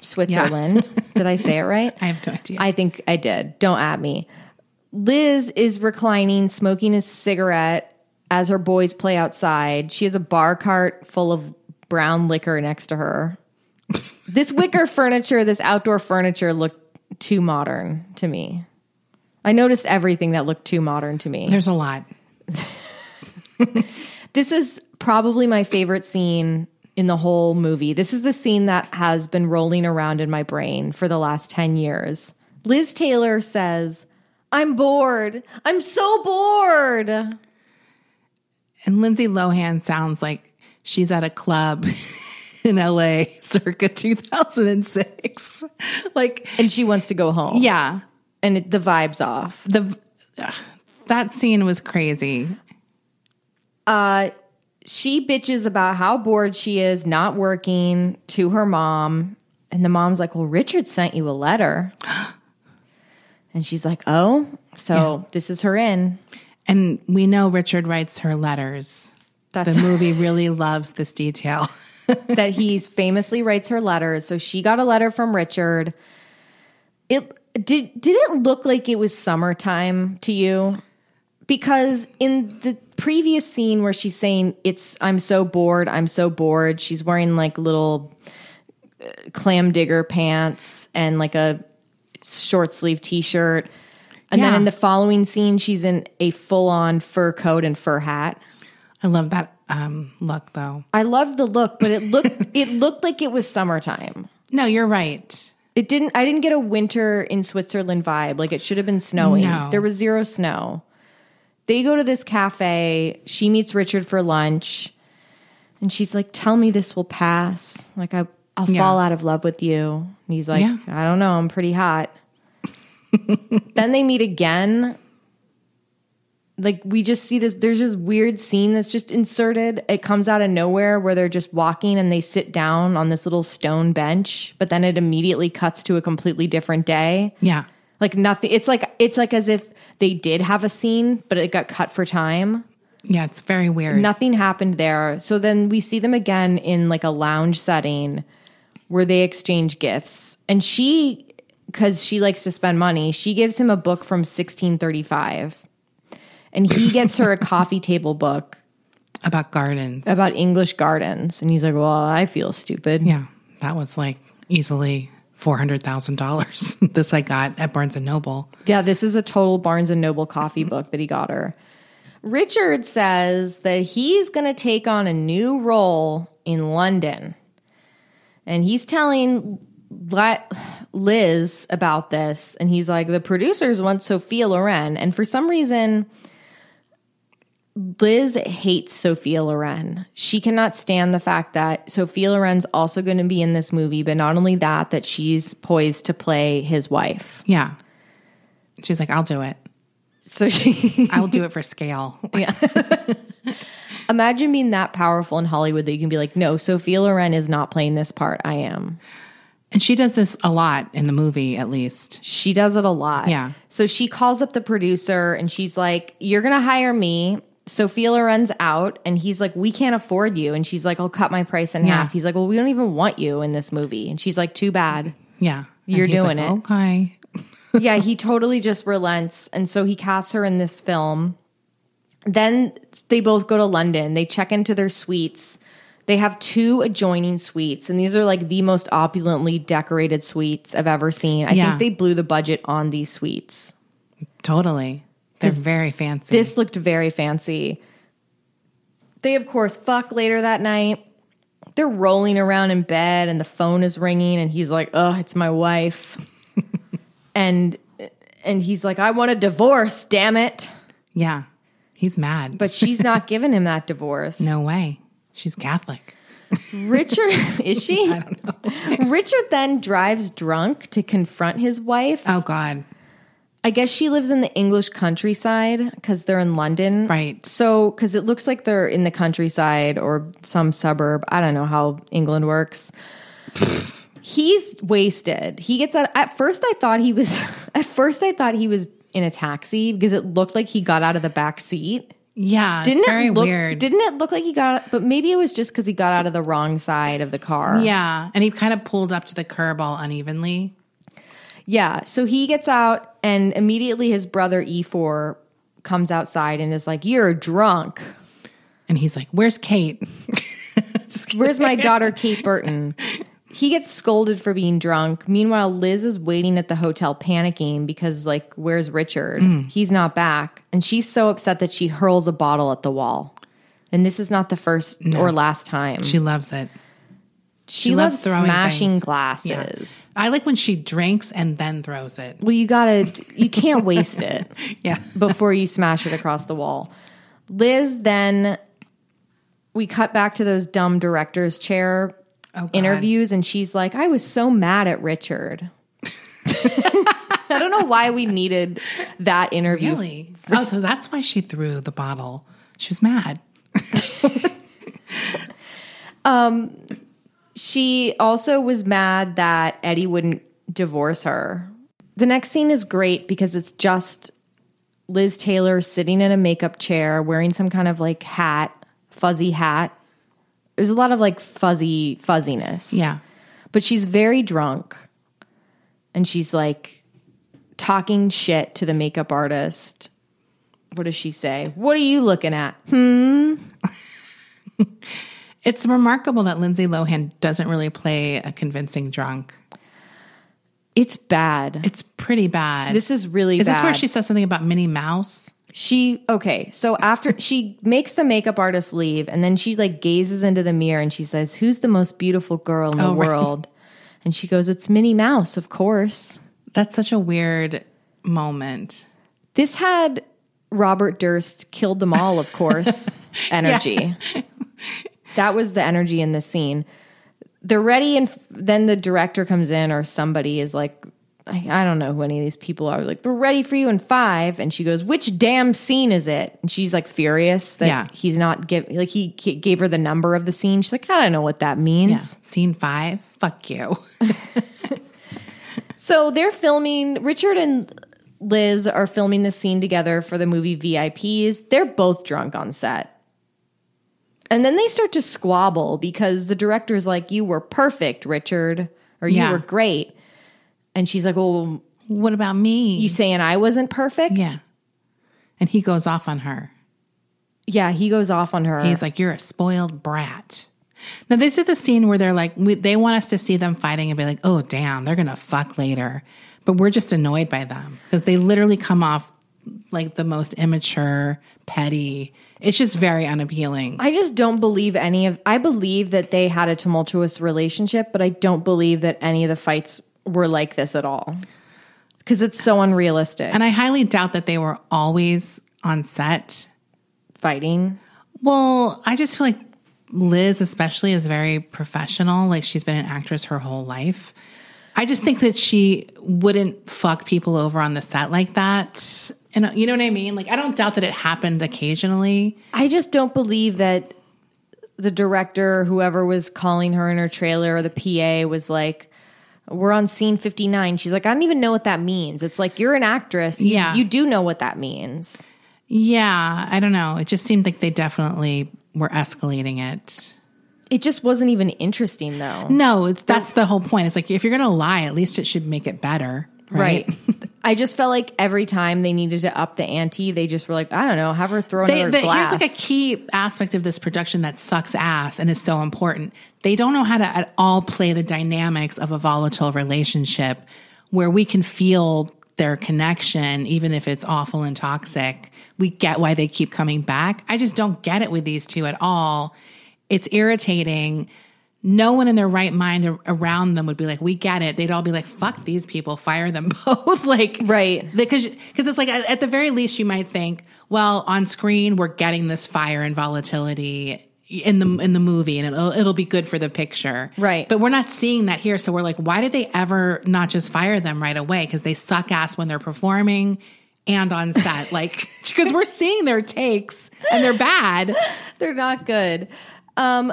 Switzerland. did I say it right? I have no idea. I think I did. Don't at me. Liz is reclining, smoking a cigarette as her boys play outside. She has a bar cart full of brown liquor next to her. this wicker furniture, this outdoor furniture looked too modern to me. I noticed everything that looked too modern to me. There's a lot. This is probably my favorite scene in the whole movie. This is the scene that has been rolling around in my brain for the last 10 years. Liz Taylor says, I'm bored. I'm so bored. And Lindsay Lohan sounds like she's at a club in LA circa 2006. like, And she wants to go home. yeah, And it, the vibe's off. the ugh, that scene was crazy. Uh, she bitches about how bored she is not working to her mom. And the mom's like, Well, Richard sent you a letter. And she's like, Oh, so this is her in. And we know Richard writes her letters. That's The movie really loves this detail. that he famously writes her letters. So she got a letter from Richard. It did did it look like it was summertime to you? Because in the previous scene where she's saying it's I'm so bored, I'm so bored, she's wearing like little uh, clam digger pants and like a short sleeve t-shirt. And then in the following scene she's in a full-on fur coat and fur hat. I love that um, look, though. I love the look, but it looked it looked like it was summertime. No, you're right. It didn't I didn't get a winter in Switzerland vibe. Like it should have been snowing. No. There was zero snow. They go to this cafe. She meets Richard for lunch. And she's like, "Tell me this will pass. Like I I'll Yeah. fall out of love with you." And he's like, Yeah. "I don't know. I'm pretty hot." then they meet again. Like we just see this there's this weird scene that's just inserted. It comes out of nowhere where they're just walking and they sit down on this little stone bench, but then it immediately cuts to a completely different day. Yeah. Like nothing. It's like it's like as if they did have a scene, but it got cut for time. Yeah, it's very weird. Nothing happened there. So then we see them again in like a lounge setting where they exchange gifts. And she, because she likes to spend money, she gives him a book from 1635. And he gets her a coffee table book About gardens. about English gardens. And he's like, Well, I feel stupid. yeah, that was like easily $400,000. this I got at Barnes & Noble. Yeah, this is a total Barnes and Noble coffee mm-hmm. book that he got her. Richard says that he's going to take on a new role in London. And he's telling Liz about this. And he's like, the producers want Sophia Loren. And for some reason, Liz hates Sophia Loren. She cannot stand the fact that Sophia Loren's also going to be in this movie, but not only that, that she's poised to play his wife. Yeah. She's like, I'll do it. So she I'll do it for scale. Imagine being that powerful in Hollywood that you can be like, no, Sophia Loren is not playing this part. I am. And she does this a lot in the movie, at least. She does it a lot. Yeah. So she calls up the producer and she's like, You're going to hire me. Sophia Loren's out. And he's like, We can't afford you. And she's like, I'll cut my price in Yeah. half. He's like, Well, we don't even want you in this movie. And she's like, Too bad. Yeah. You're doing like, it. Okay. yeah, he totally just relents. And so he casts her in this film. Then they both go to London. They check into their suites. They have two adjoining suites, and these are like the most opulently decorated suites I've ever seen. I Yeah. think they blew the budget on these suites. Totally. They're very fancy. This looked very fancy. They, of course, fuck later that night. They're rolling around in bed, and the phone is ringing, and he's like, "Oh, it's my wife," and and he's like, "I want a divorce, damn it!" yeah. He's mad. But she's not giving him that divorce. no way. She's Catholic. Richard is she? I don't know. Richard then drives drunk to confront his wife. Oh, God. I guess she lives in the English countryside because they're in London. Right. So, because it looks like they're in the countryside or some suburb. I don't know how England works. He's wasted. He gets out. At first, I thought he was. At first, I thought he was in a taxi because it looked like he got out of the back seat. Yeah. Didn't it's very it look, weird. Didn't it look like he got? But maybe it was just because he got out of the wrong side of the car. yeah. And he kind of pulled up to the curb all unevenly. Yeah. So he gets out, and immediately his brother Ifor comes outside and is like, You're drunk. And he's like, Where's Kate? Where's my daughter, Kate Burton? He gets scolded for being drunk. Meanwhile, Liz is waiting at the hotel panicking because, like, where's Richard? Hmm. He's not back. And she's so upset that she hurls a bottle at the wall. And this is not the first or last time. She loves it. she, she loves, loves throwing smashing things. glasses. Yeah. I like when she drinks and then throws it. Well, you gotta, you can't waste it. Yeah. before you smash it across the wall. Liz then we cut back to those dumb director's chair Oh, interviews and she's like, I was so mad at Richard. I don't know why we needed that interview. Really? Oh, so that's why she threw the bottle. She was mad. um, She also was mad that Eddie wouldn't divorce her. The next scene is great because it's just Liz Taylor sitting in a makeup chair wearing some kind of like hat, fuzzy hat. There's a lot of like fuzzy fuzziness. Yeah. But she's very drunk and she's like talking shit to the makeup artist. What does she say? What are you looking at? Hmm. It's remarkable that Lindsay Lohan doesn't really play a convincing drunk. It's bad. It's pretty bad. This is really Is this where she says something about Minnie Mouse? She okay, so after she makes the makeup artist leave and then she like gazes into the mirror and she says, "Who's the most beautiful girl in the Oh, right. world?" And she goes, "It's Minnie Mouse, of course." That's such a weird moment. This had Robert Durst killed them all, of course, energy. That was the energy in the scene. They're ready, and f- then the director comes in, or somebody is like, I, I don't know who any of these people are. Like, we're ready for you in five. And she goes, Which damn scene is it? And she's like furious that Yeah. he's not give like he g- gave her the number of the scene. She's like, I don't know what that means. Yeah. Scene five. Fuck you. So they're filming, Richard and Liz are filming the scene together for the movie VIPs. They're both drunk on set. And then they start to squabble because the director's like, You were perfect, Richard, or you Yeah. were great. And she's like, Well, What about me? you saying I wasn't perfect? yeah. And he goes off on her. Yeah, he goes off on her. He's like, "You're a spoiled brat." Now this is the scene where they're like, we, they want us to see them fighting and be like, "Oh, damn, they're gonna fuck later," but we're just annoyed by them because they literally come off like the most immature, petty. It's just very unappealing. I just don't believe any of I believe that they had a tumultuous relationship, but I don't believe that any of the fights were like this at all. Cuz it's so unrealistic. and I highly doubt that they were always on set. fighting. Well, I just feel like Liz, especially, is very professional. Like she's been an actress her whole life. I just think that she wouldn't fuck people over on the set like that. And uh, you know what I mean? Like, I don't doubt that it happened occasionally. I just don't believe that the director, whoever was calling her in her trailer or the PA was like we're on scene 59. She's like, I don't even know what that means. It's like you're an actress. You, Yeah. You do know what that means. Yeah, I don't know. It just seemed like they definitely were escalating it. It just wasn't even interesting though. No, it's that's the whole point. It's like if you're gonna lie, at least it should make it better, right? Right. I just felt like every time they needed to up the ante, they just were like, I don't know, have her throw They, another the, glass. here's like a key aspect of this production that sucks ass and is so important. They don't know how to at all play the dynamics of a volatile relationship where we can feel their connection, even if it's awful and toxic. We get why they keep coming back. I just don't get it with these two at all. It's irritating. No one in their right mind around them would be like, "We get it." They'd all be like, "Fuck these people, fire them both." like, Right. because because it's like at, at the very least you might think well on screen we're getting this fire and volatility in the in the movie and it'll it'll be good for the picture Right. but we're not seeing that here so we're like why did they ever not just fire them right away because they suck ass when they're performing and on set like because we're seeing their takes and they're bad They're not good. Um,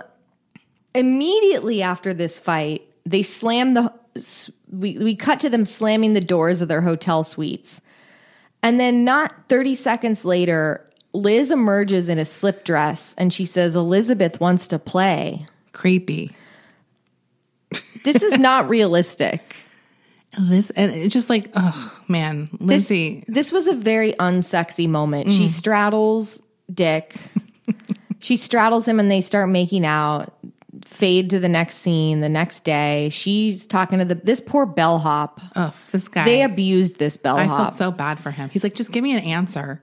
immediately after this fight, they slam the. We we cut to them slamming the doors of their hotel suites, and then not thirty seconds later, Liz emerges in a slip dress and she says, "Elizabeth wants to play." creepy This is not realistic. this and it's just like oh man This, this was a very unsexy moment. She mm. straddles Dick. she straddles him and they start making out. Fade to the next scene, the next day. She's talking to the this poor bellhop. oh this guy They abused this bellhop. i felt so bad for him he's like just give me an answer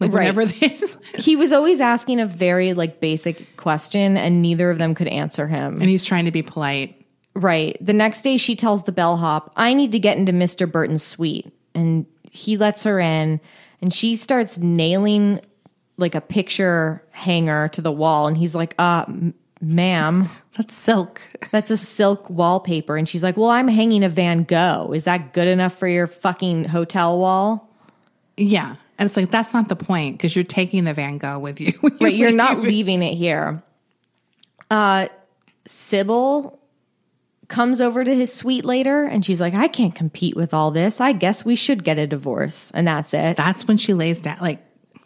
like Right. whenever they he was always asking a very like basic question and neither of them could answer him. and he's trying to be polite. Right. The next day, she tells the bellhop, I need to get into Mr. Burton's suite. And he lets her in, and she starts nailing like a picture hanger to the wall. And he's like, uh, ma'am, That's silk. that's a silk wallpaper. And she's like, Well, I'm hanging a Van Gogh. Is that good enough for your fucking hotel wall? Yeah. And it's like, that's not the point because you're taking the Van Gogh with you. Right. You're not leaving it here. Uh, Sybil comes over to his suite later and she's like, I can't compete with all this. I guess we should get a divorce. And that's it. That's when she lays down, like,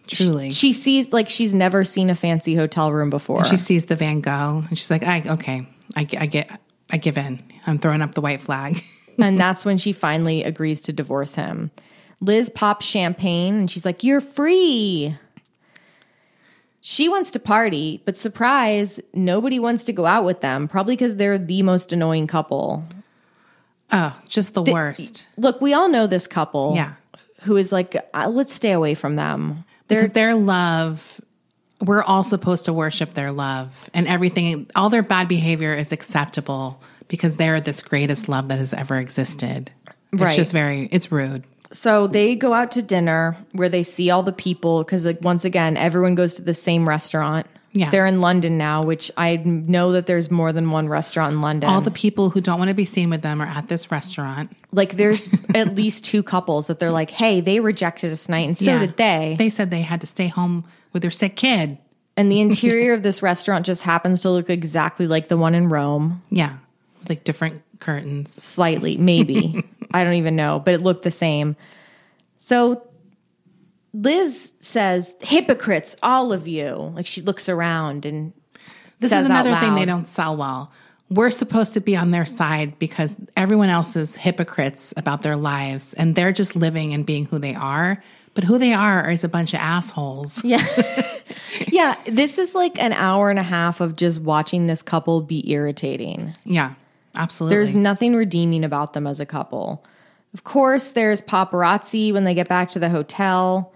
truly. she sees like she's never seen a fancy hotel room before. she sees the Van Gogh and she's like, I, okay, I, I get, I give in. I'm throwing up the white flag. and that's when she finally agrees to divorce him. Liz pops champagne and she's like, You're free. She wants to party, but surprise, nobody wants to go out with them, probably because they're the most annoying couple. oh, just the worst. Look, we all know this couple. Yeah. Who is like, uh, let's stay away from them. Because their love, we're all supposed to worship their love and everything, all their bad behavior is acceptable because they're this greatest love that has ever existed. It's Right. just very, it's rude. So they go out to dinner where they see all the people because, like, once again, everyone goes to the same restaurant. Yeah. They're in London now, which I know that there's more than one restaurant in London. All the people who don't want to be seen with them are at this restaurant. like, there's at least two couples that they're like, hey, they rejected us tonight, and so Yeah. did they. They said they had to stay home with their sick kid. And the interior of this restaurant just happens to look exactly like the one in Rome, Yeah. With like different curtains. slightly, maybe. I don't even know, but it looked the same. So Liz says, hypocrites, all of you. Like she looks around and This is another thing they don't sell well. We're supposed to be on their side because everyone else is hypocrites about their lives and they're just living and being who they are. But who they are is a bunch of assholes. Yeah. yeah, this is like an hour and a half of just watching this couple be irritating. Yeah, absolutely. There's nothing redeeming about them as a couple. Of course, there's paparazzi when they get back to the hotel.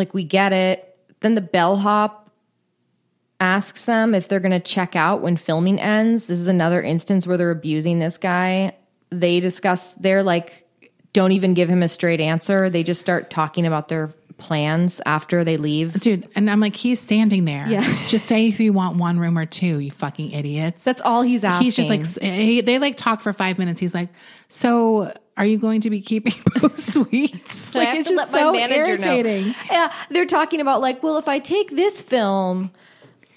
Like, we get it. Then the bellhop asks them if they're going to check out when filming ends. This is another instance where they're abusing this guy. They discuss, they're like, don't even give him a straight answer. They just start talking about their plans after they leave. Dude, and I'm like, he's standing there. Yeah. Just say if you want one room or two, you fucking idiots. That's all he's asking. He's just like, he, they like talk for five minutes. He's like, so are you going to be keeping those suites? Like, it's just so manager know. irritating. Yeah, they're talking about like, well, if I take this film,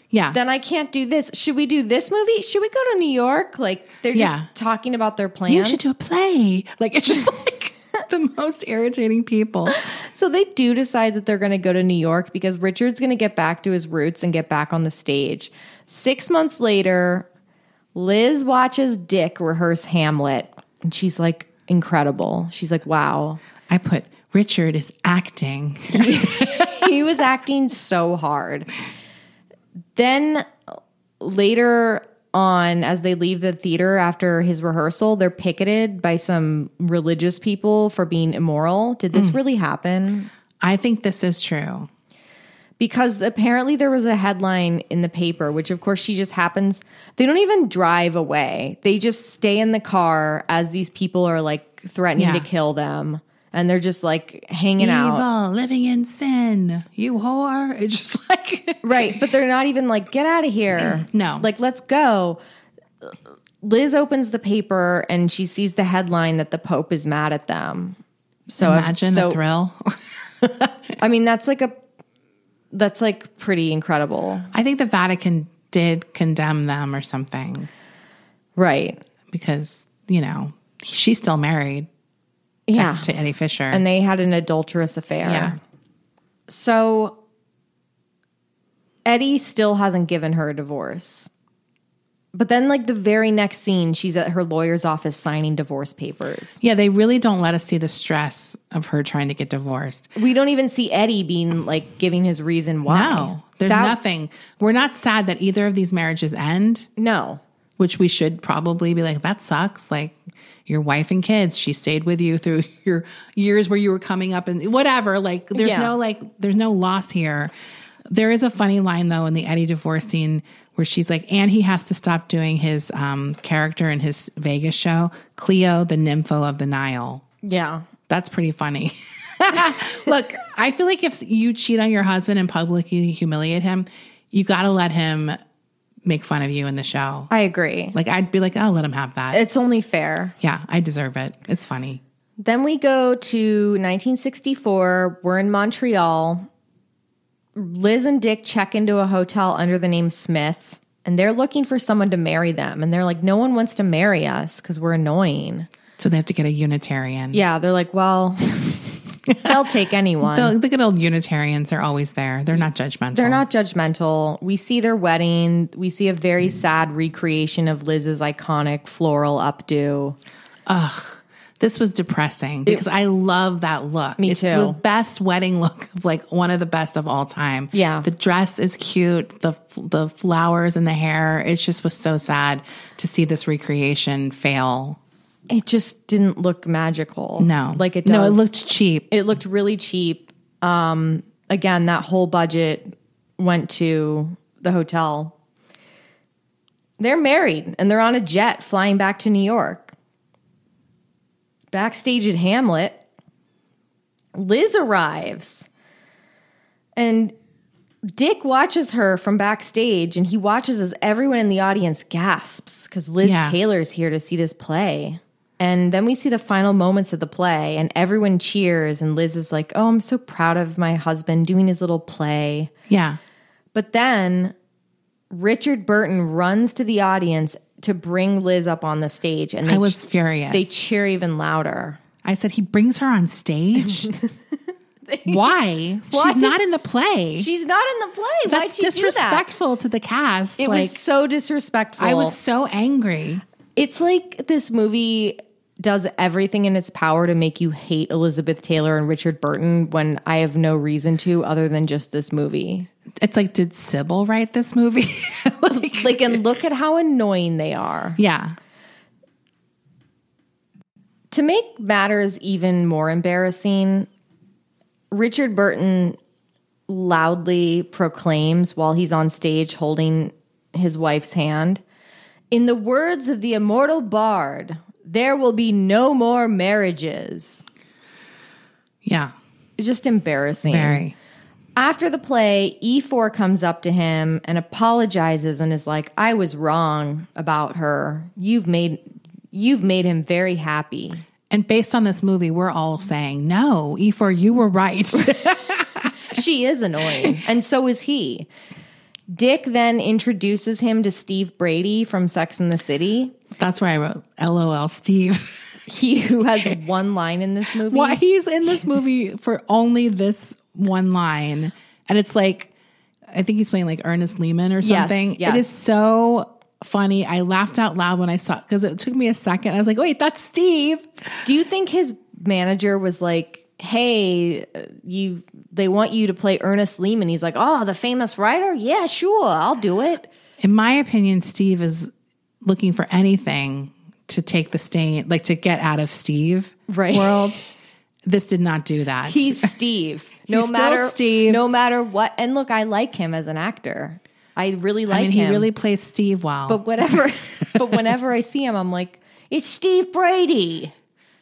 Yeah. then I can't do this. Should we do this movie? Should we go to New York? Like they're just Yeah. talking about their plans. you should do a play. Like, it's just like the most irritating people. so they do decide that they're going to go to New York because Richard's going to get back to his roots and get back on the stage. Six months later, Liz watches Dick rehearse Hamlet, and she's like, incredible. She's like, wow. I put, Richard is acting. he was acting so hard. Then later on, as they leave the theater after his rehearsal, they're picketed by some religious people for being immoral. Did this mm. really happen? I think this is true. Because apparently there was a headline in the paper, which of course she just happens. They don't even drive away. They just stay in the car as these people are like threatening Yeah. to kill them. And they're just like hanging out. Evil, living in sin. You whore. It's just like, Right, but they're not even like, get out of here. No. Like, let's go. Liz opens the paper and she sees the headline that the Pope is mad at them. So imagine so, the thrill. I mean, that's like a that's like pretty incredible. I think the Vatican did condemn them or something Right. because, you know, she's still married Yeah. to Eddie Fisher. and they had an adulterous affair. Yeah. So Eddie still hasn't given her a divorce. But then, like the very next scene, she's at her lawyer's office signing divorce papers. yeah, they really don't let us see the stress of her trying to get divorced. We don't even see Eddie being like giving his reason why. No, there's That- nothing. We're not sad that either of these marriages end, No. which we should probably be like, that sucks. Like your wife and kids, she stayed with you through your years where you were coming up and whatever. Like there's Yeah. no like, there's no loss here. There is a funny line though in the Eddie divorce scene where she's like, and he has to stop doing his um, character in his Vegas show, Cleo, the nympho of the Nile. Yeah. That's pretty funny. Look, I feel like if you cheat on your husband and publicly humiliate him, you got to let him make fun of you in the show. I agree. Like I'd be like, "I'll let him have that." It's only fair. yeah, I deserve it. It's funny. Then we go to 1964. We're in Montreal. Liz and Dick check into a hotel under the name Smith, and they're looking for someone to marry them. And they're like, no one wants to marry us because we're annoying. So they have to get a Unitarian. Yeah, they're like, well, they'll take anyone. The, the good old Unitarians are always there. They're not judgmental. They're not judgmental. We see their wedding. We see a very mm. sad recreation of Liz's iconic floral updo. This was depressing because I love that look. Me it's too. the best wedding look of like one of the best of all time. Yeah. The dress is cute, the the flowers and the hair. It just was so sad to see this recreation fail. It just didn't look magical. No. like it does. No, it looked cheap. it looked really cheap. Um, again, that whole budget went to the hotel. They're married and they're on a jet flying back to New York. Backstage at Hamlet, Liz arrives and Dick watches her from backstage and he watches as everyone in the audience gasps because Liz Yeah. Taylor's here to see this play. And then we see the final moments of the play and everyone cheers and Liz is like, "Oh, I'm so proud of my husband doing his little play." Yeah. But then Richard Burton runs to the audience, to bring Liz up on the stage, and I they was ch- furious. They cheer even louder. I said he brings her on stage. Why? She's not in the play. She's not in the play. That's do that? disrespectful to the cast. It like was so disrespectful. I was so angry. It's like this movie does everything in its power to make you hate Elizabeth Taylor and Richard Burton when I have no reason to other than just this movie. It's like, did Sybil write this movie? like, Like, and look at how annoying they are. yeah. To make matters even more embarrassing, Richard Burton loudly proclaims while he's on stage holding his wife's hand In the words of the immortal bard, there will be no more marriages. Yeah. It's just embarrassing. Very. After the play, Ifor comes up to him and apologizes and is like, "I was wrong about her. You've made you've made him very happy." And based on this movie, we're all saying, no, Ifor, you were right. she is annoying, and so is he. Dick then introduces him to Steve Brady from Sex and the City. That's where I wrote, LOL, Steve. He who has one line in this movie. Why he's in this movie for only this one line. And it's like, I think he's playing like Ernest Lehman or something. yes. It is so funny. I laughed out loud when I saw it because it took me a second. I was like, wait, that's Steve. Do you think his manager was like, "Hey, uh, you they want you to play Ernest Lehman." He's like, "Oh, the famous writer? Yeah, sure, I'll do it." In my opinion, Steve is looking for anything to take the stain, like to get out of Steve Right. world. This did not do that. He's Steve. No He's matter Steve. No matter what. And look, I like him as an actor. I really like I mean, him. he really plays Steve well. but whatever. but whenever I see him, I'm like, it's Steve Brady.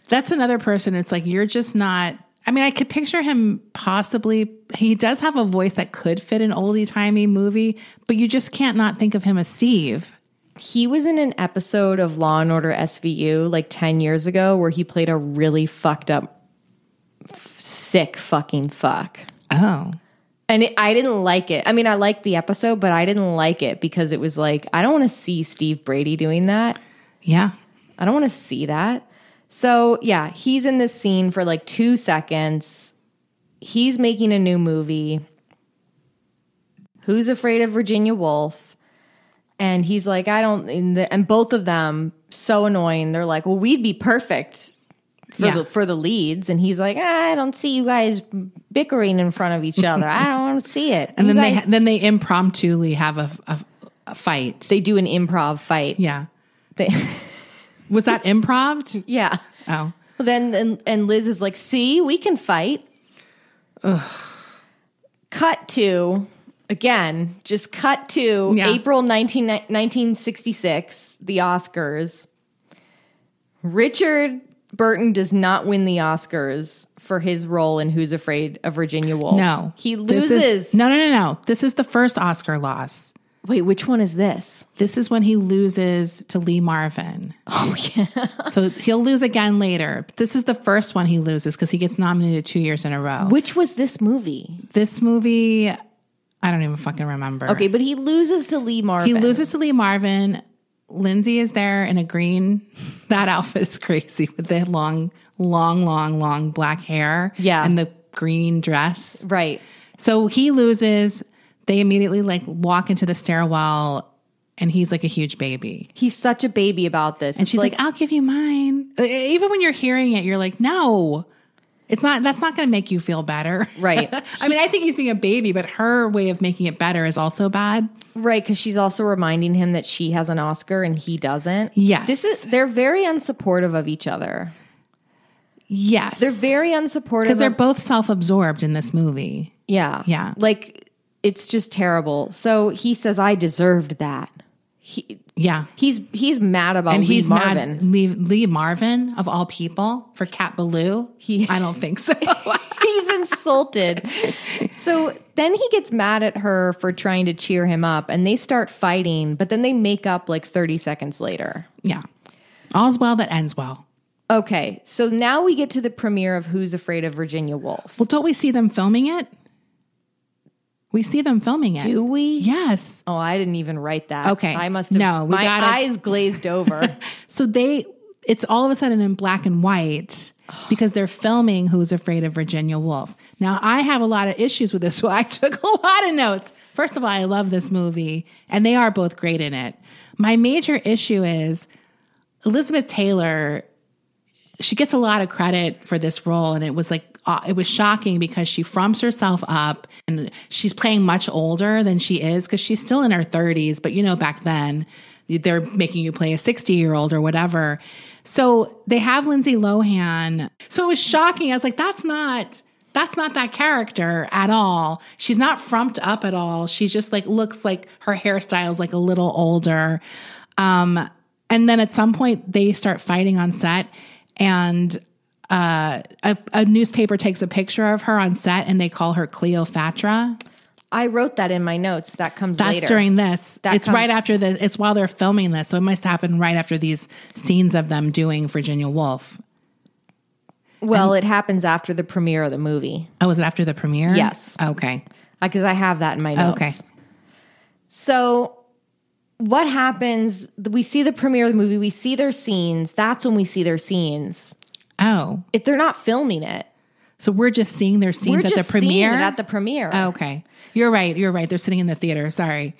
That's another person. It's like you're just not. I mean, I could picture him possibly. He does have a voice that could fit an oldie timey movie, but you just can't not think of him as Steve. He was in an episode of Law and Order SVU like 10 years ago where he played a really fucked up, sick fucking fuck. Oh, And it, I didn't like it. I mean, I liked the episode, but I didn't like it because it was like, I don't want to see Steve Brady doing that. yeah. I don't want to see that. So, yeah, he's in this scene for like two seconds. He's making a new movie. Who's Afraid of Virginia Woolf? And he's like, I don't, and, the, and both of them so annoying. They're like, well, we'd be perfect for Yeah. the for the leads, and he's like, ah, I don't see you guys bickering in front of each other. I don't want to see it. And You then they guys- ha- then they impromptuly have a, a, a fight. they do an improv fight. yeah. They, Was that improv? yeah. Oh, Then and, and Liz is like, "See, we can fight." Cut to again, just cut to Yeah. April 19, 1966, the Oscars. Richard Burton does not win the Oscars for his role in Who's Afraid of Virginia Woolf. no. he loses. is- no, no, no, no. This is the first Oscar loss. Wait, which one is this? This is when he loses to Lee Marvin. Oh yeah, So he'll lose again later. This is the first one he loses because he gets nominated two years in a row. which was this movie? this movie, I don't even fucking remember. Okay, but he loses to Lee Marvin. He loses to Lee Marvin. Lindsay is there in a green. That outfit is crazy with the long, long, long, long black hair. Yeah. And the green dress. right. So he loses. They immediately like walk into the stairwell and he's like a huge baby. He's such a baby about this, And she's like, I'll give you mine. Even when you're hearing it, you're like, no. It's not that's not gonna make you feel better. Right. I mean, I think he's being a baby, but her way of making it better is also bad. Right, because she's also reminding him that she has an Oscar and he doesn't. Yes. This is they're very unsupportive of each other. Yes. They're very unsupportive because they're of- both self-absorbed in this movie. Yeah. Yeah. Like it's just terrible. So he says, I deserved that. He Yeah. he's he's mad about And Lee he's Marvin. mad Lee, Lee Marvin of all people for Cat Ballou. He- I don't think so. he's insulted. So then he gets mad at her for trying to cheer him up and they start fighting, but then they make up like 30 seconds later. yeah. All's well that ends well. Okay, so now we get to the premiere of Who's Afraid of Virginia Woolf. Well, don't we see them filming it? We see them filming it. Do we? Yes. Oh, I didn't even write that. Okay. I must have. No, we my gotta- eyes glazed over. So they, it's all of a sudden in black and white because they're filming Who's Afraid of Virginia Woolf. Now, I have a lot of issues with this, so I took a lot of notes. First of all, I love this movie, and they are both great in it. My major issue is Elizabeth Taylor. She gets a lot of credit for this role, and it was like uh, it was shocking because she frumps herself up, and she's playing much older than she is because she's still in her thirties. But you know, back then they're making you play a sixty-year-old or whatever. So they have Lindsay Lohan. So it was shocking. I was like, that's not that's not that character at all. She's not frumped up at all. She's just like looks like her hairstyle's like a little older. Um, and then at some point they start fighting on set and uh, a, a newspaper takes a picture of her on set and they call her Cleopatra. I wrote that in my notes. That comes That's later. during this. That it's comes- right after the. It's while they're filming this, so it must happen right after these scenes of them doing Virginia Woolf. well, it happens after the premiere of the movie Oh, was it after the premiere? Yes. Okay. because I have that in my notes. Okay. So, what happens? We see the premiere of the movie. We see their scenes. That's when we see their scenes. Oh, If they're not filming it, so we're just seeing their scenes at the premiere. seeing it at the premiere. Oh, okay, you're right. You're right. They're sitting in the theater. Sorry,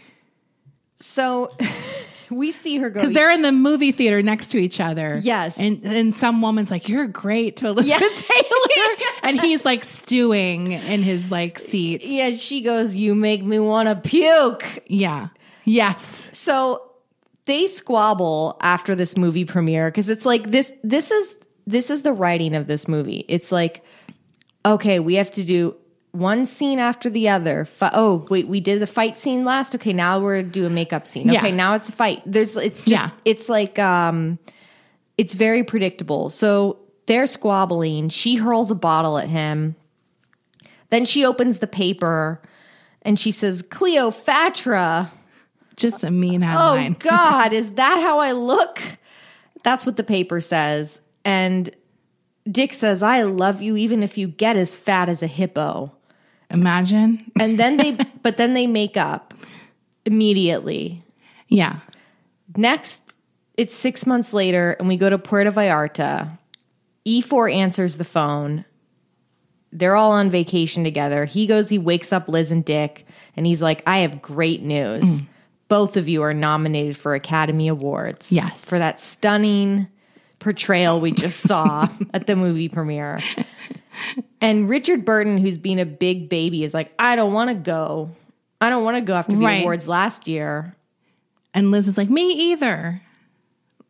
So we see her go. because they're in the movie theater next to each other. Yes. and and some woman's like, "You're great" to Elizabeth Taylor, and he's like stewing in his like seat. yeah, she goes, "You make me want to puke." Yeah. Yes. So they squabble after this movie premiere because it's like this. This is this is the writing of this movie. It's like, okay, we have to do one scene after the other. Fi- oh, wait, we did the fight scene last. Okay, now we're gonna do a makeup scene. Yeah. Okay, now it's a fight. There's it's just Yeah. it's like um, it's very predictable. So they're squabbling. She hurls a bottle at him. Then she opens the paper and she says, Cleopatra. Just a mean headline. Oh. God, is that how I look? That's what the paper says. And Dick says, I love you even if you get as fat as a hippo. Imagine. And then they, but then they make up immediately. Yeah. Next, it's six months later, and we go to Puerto Vallarta. Ifor answers the phone. They're all on vacation together. He goes, he wakes up Liz and Dick, and he's like, I have great news. Mm. Both of you are nominated for Academy Awards. Yes. For that stunning portrayal we just saw at the movie premiere. And Richard Burton, who's been a big baby, is like, I don't want to go. I don't want to go after the Right. awards last year. And Liz is like, me either.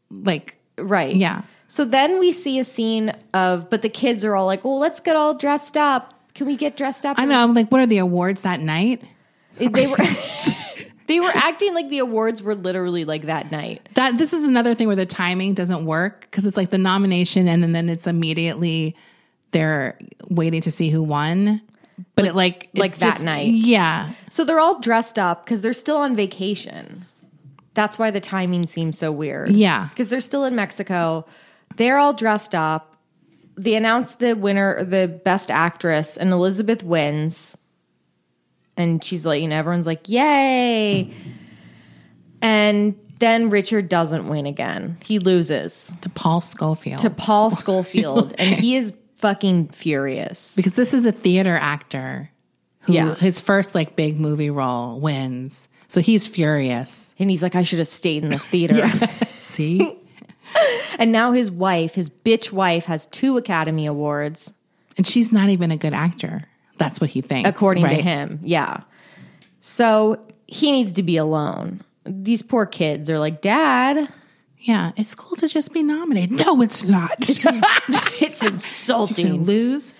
Like, Right. yeah. So then we see a scene of, but the kids are all like, well, let's get all dressed up. Can we get dressed up? I know. I'm like, what are the awards that night? They were. They were acting like the awards were literally like that night. That this is another thing where the timing doesn't work because it's like the nomination and then, then it's immediately they're waiting to see who won. But it like it like that night. Yeah. So they're all dressed up because they're still on vacation. That's why the timing seems so weird. Yeah. Because they're still in Mexico. They're all dressed up. They announce the winner, the best actress, and Elizabeth wins. And she's like, you know, everyone's like, yay. And then Richard doesn't win again. He loses To Paul Scofield. to Paul Scofield. and he is fucking furious. because this is a theater actor who Yeah. his first like big movie role wins. So he's furious. And he's like, I should have stayed in the theater. See? And now his wife, his bitch wife, has two Academy Awards, and she's not even a good actor. That's what he thinks. according to him. Yeah. So he needs to be alone. These poor kids are like, Dad, Yeah, it's cool to just be nominated. No, it's not. it's insulting. lose.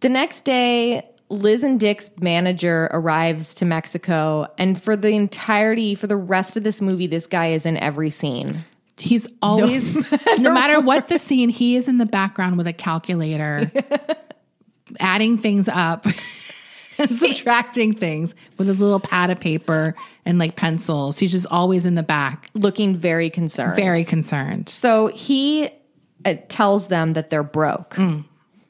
the next day, Liz and Dick's manager arrives to Mexico. And for the entirety, for the rest of this movie, this guy is in every scene. He's always, no matter what the scene, he is in the background with a calculator, adding things up and subtracting things with a little pad of paper and like pencils. He's just always in the back, Looking very concerned. very concerned. So he uh, tells them that they're broke.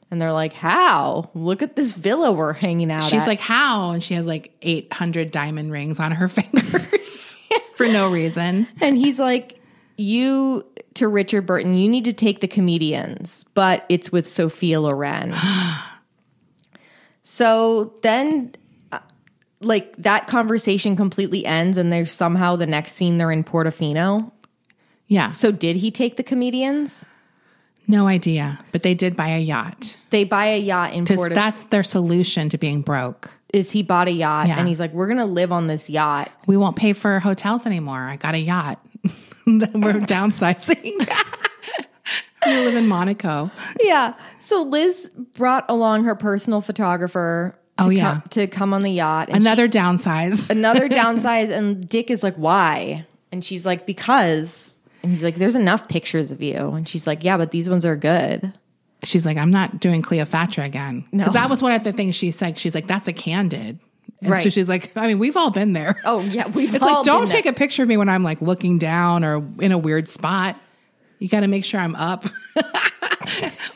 And they're like, How? Look at this villa we're hanging out She's at." like, how? And she has like 800 diamond rings on her fingers for no reason. And he's like, You to Richard Burton, you need to take the comedians, but it's with Sophia Loren. so then, uh, like, that conversation completely ends, and there's somehow the next scene they're in Portofino. Yeah. So, did he take the comedians? No idea. But they did buy a yacht. They buy a yacht in Portofino. that's their solution to being broke. Is he bought a yacht, Yeah. and he's like, We're gonna live on this yacht. We won't pay for hotels anymore. I got a yacht. We're downsizing. we live in Monaco. Yeah. So Liz brought along her personal photographer. To Oh, yeah. come, to come on the yacht. And Another downsize. another downsize and dick is like why and she's like because and he's like there's enough pictures of you and she's like yeah but these ones are good She's like, I'm not doing Cleopatra again. Because that was one of the things she said. She's like, that's a candid. And so she's like, I mean, we've all been there. oh yeah we've all. It's like, don't take there. a picture of me when I'm like looking down or in a weird spot. You got to make sure I'm up,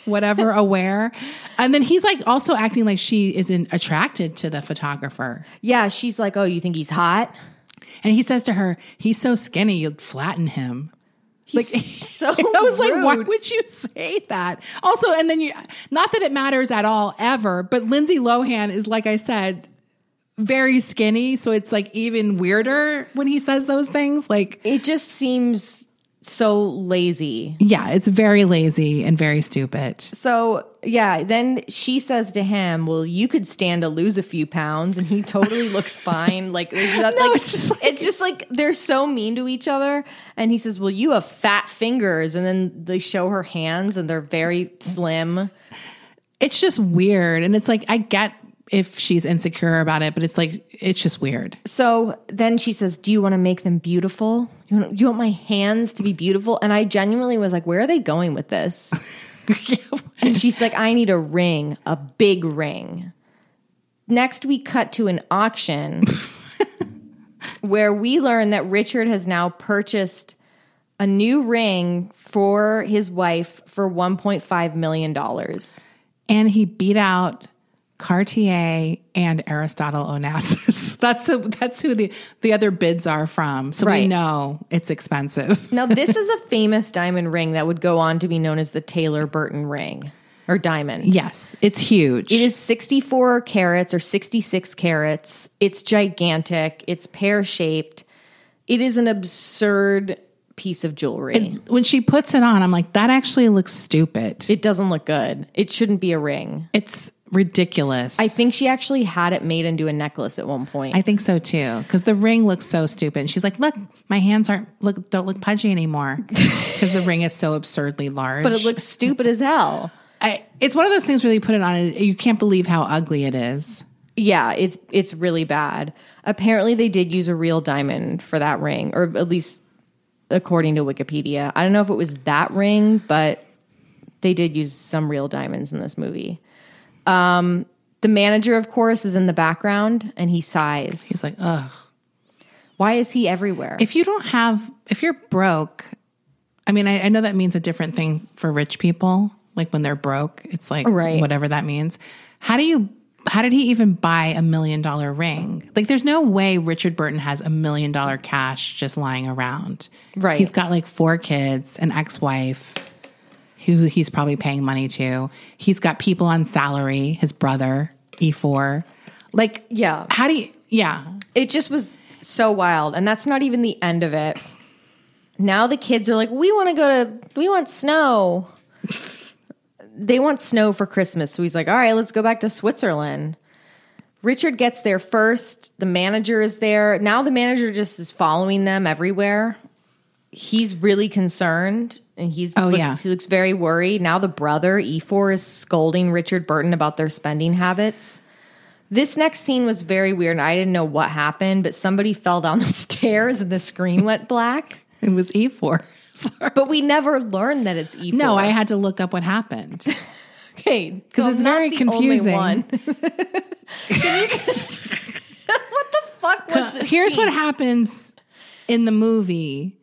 whatever, aware. And then he's like also acting like she isn't attracted to the photographer. yeah she's like oh you think he's hot And he says to her, he's so skinny, you'd flatten him. like, so I was like, why would you say that? Also, and then you, not that it matters at all ever, but Lindsay Lohan is, like I said, very skinny. So it's like even weirder when he says those things. Like, it just seems so lazy. Yeah, it's very lazy and very stupid. so yeah then she says to him well you could stand to lose a few pounds and he totally looks fine. Like, not, No, like it's just like- it's just like they're so mean to each other. And he says well you have fat fingers. And then they show her hands and they're very slim. It's just weird. And it's like, I get if she's insecure about it, but it's like, it's just weird. so then she says do you want to make them beautiful? You want, you want my hands to be beautiful? And i genuinely was like where are they going with this? And she's like i need a ring a big ring. Next we cut to an auction where we learn that richard has now purchased a new ring for his wife for 1.5 million dollars. And he beat out Cartier and Aristotle Onassis. That's who, that's who the the other bids are from. So we know it's expensive. now this is a famous diamond ring that would go on to be known as the taylor burton ring or diamond Yes, it's huge. It is 64 carats or 66 carats. It's gigantic. It's pear shaped. It is an absurd piece of jewelry. when she puts it on, I'm like, that actually looks stupid. it doesn't look good. It shouldn't be a ring. it's ridiculous. I think she actually had it made into a necklace at one point. I think so too. Because the ring looks so stupid. She's like, look, my hands aren't look don't look pudgy anymore. Because the ring is so absurdly large. but it looks stupid as hell. I, it's one of those things where you put it on, and you can't believe how ugly it is. Yeah, it's it's really bad. Apparently they did use a real diamond for that ring or at least according to Wikipedia. I don't know if it was that ring, but they did use some real diamonds in this movie. Um, the manager, of course, is in the background and he sighs. He's like, ugh. Why is he everywhere? If you don't have, if you're broke, I mean, I, I know that means a different thing for rich people. Like when they're broke, it's like Right. whatever that means. How do you? How did he even buy a million dollar ring? Like, there's no way Richard Burton has a million dollar cash just lying around. Right. He's got like four kids, an ex wife who he's probably paying money to. He's got people on salary, his brother, Ifor. Like, Yeah. How do you, yeah. it just was so wild and that's not even the end of it now the kids are like we want to go to we want snow they want snow for christmas so he's like all right let's go back to switzerland richard gets there first the manager is there now the manager just is following them everywhere he's really concerned and he's Oh, looks, yeah. he looks very worried now the brother Ifor is scolding richard burton about their spending habits this next scene was very weird, and I didn't know what happened, but somebody fell down the stairs and the screen went black. It was Ifor. Sorry. But we never learned that it's Ifor. No, I had to look up what happened. okay Because it's very confusing. what the fuck was this? Here's what happens in the movie.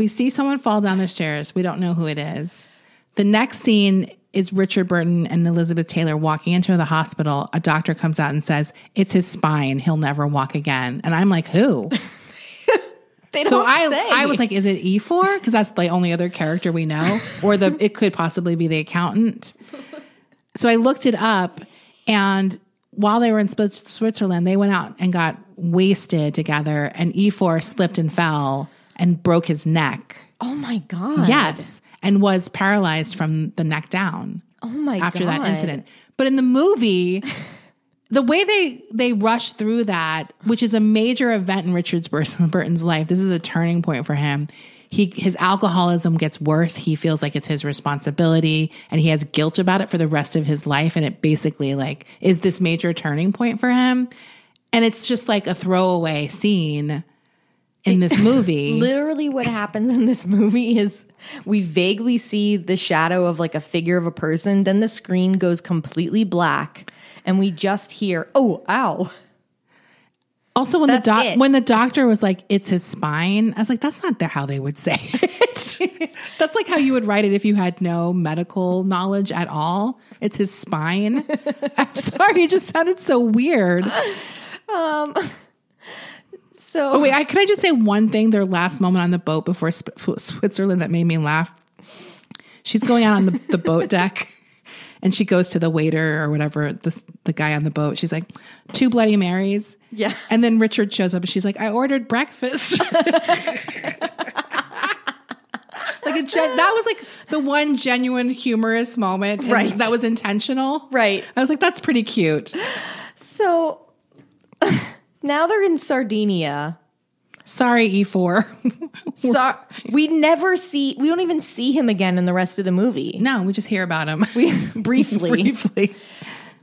We see someone fall down the stairs. We don't know who it is. The next scene is Richard Burton and Elizabeth Taylor walking into the hospital. A doctor comes out and says, It's his spine. He'll never walk again. And I'm like, Who? They so I, say. I was like, Is it Ifor? Because that's the only other character we know. Or the it could possibly be the accountant. So I looked it up. And while they were in Switzerland, they went out and got wasted together. And Ifor slipped and fell and broke his neck. oh my god. Yes. And was paralyzed from the neck down Oh my after god. that incident. But in the movie, the way they they rush through that, which is a major event in Richard Burton's life, this is a turning point for him. He his alcoholism gets worse. He feels like it's his responsibility, and he has guilt about it for the rest of his life. And it basically like is this major turning point for him. And it's just like a throwaway scene in this movie. Literally, what happens in this movie is we vaguely see the shadow of like a figure of a person, then the screen goes completely black, and we just hear, "Oh, ow!" Also, when That's the doc it. when the doctor was like, "It's his spine," I was like, "That's not the, how they would say it." That's like how you would write it if you had no medical knowledge at all. It's his spine. I'm sorry, it just sounded so weird. Um, So Oh wait, I, can I just say one thing? Their last moment on the boat before Sp- Switzerland that made me laugh. She's going out on the, the boat deck, and she goes to the waiter or whatever the the guy on the boat. She's like, two Bloody Marys. Yeah. And then Richard shows up, and she's like, I ordered breakfast. like a gen- that was like the one genuine humorous moment, Right. That was intentional, Right. I was like, that's pretty cute. so now they're in Sardinia. Sorry, E Ifor. So we never see. We don't even see him again in the rest of the movie. no, we just hear about him We briefly. briefly.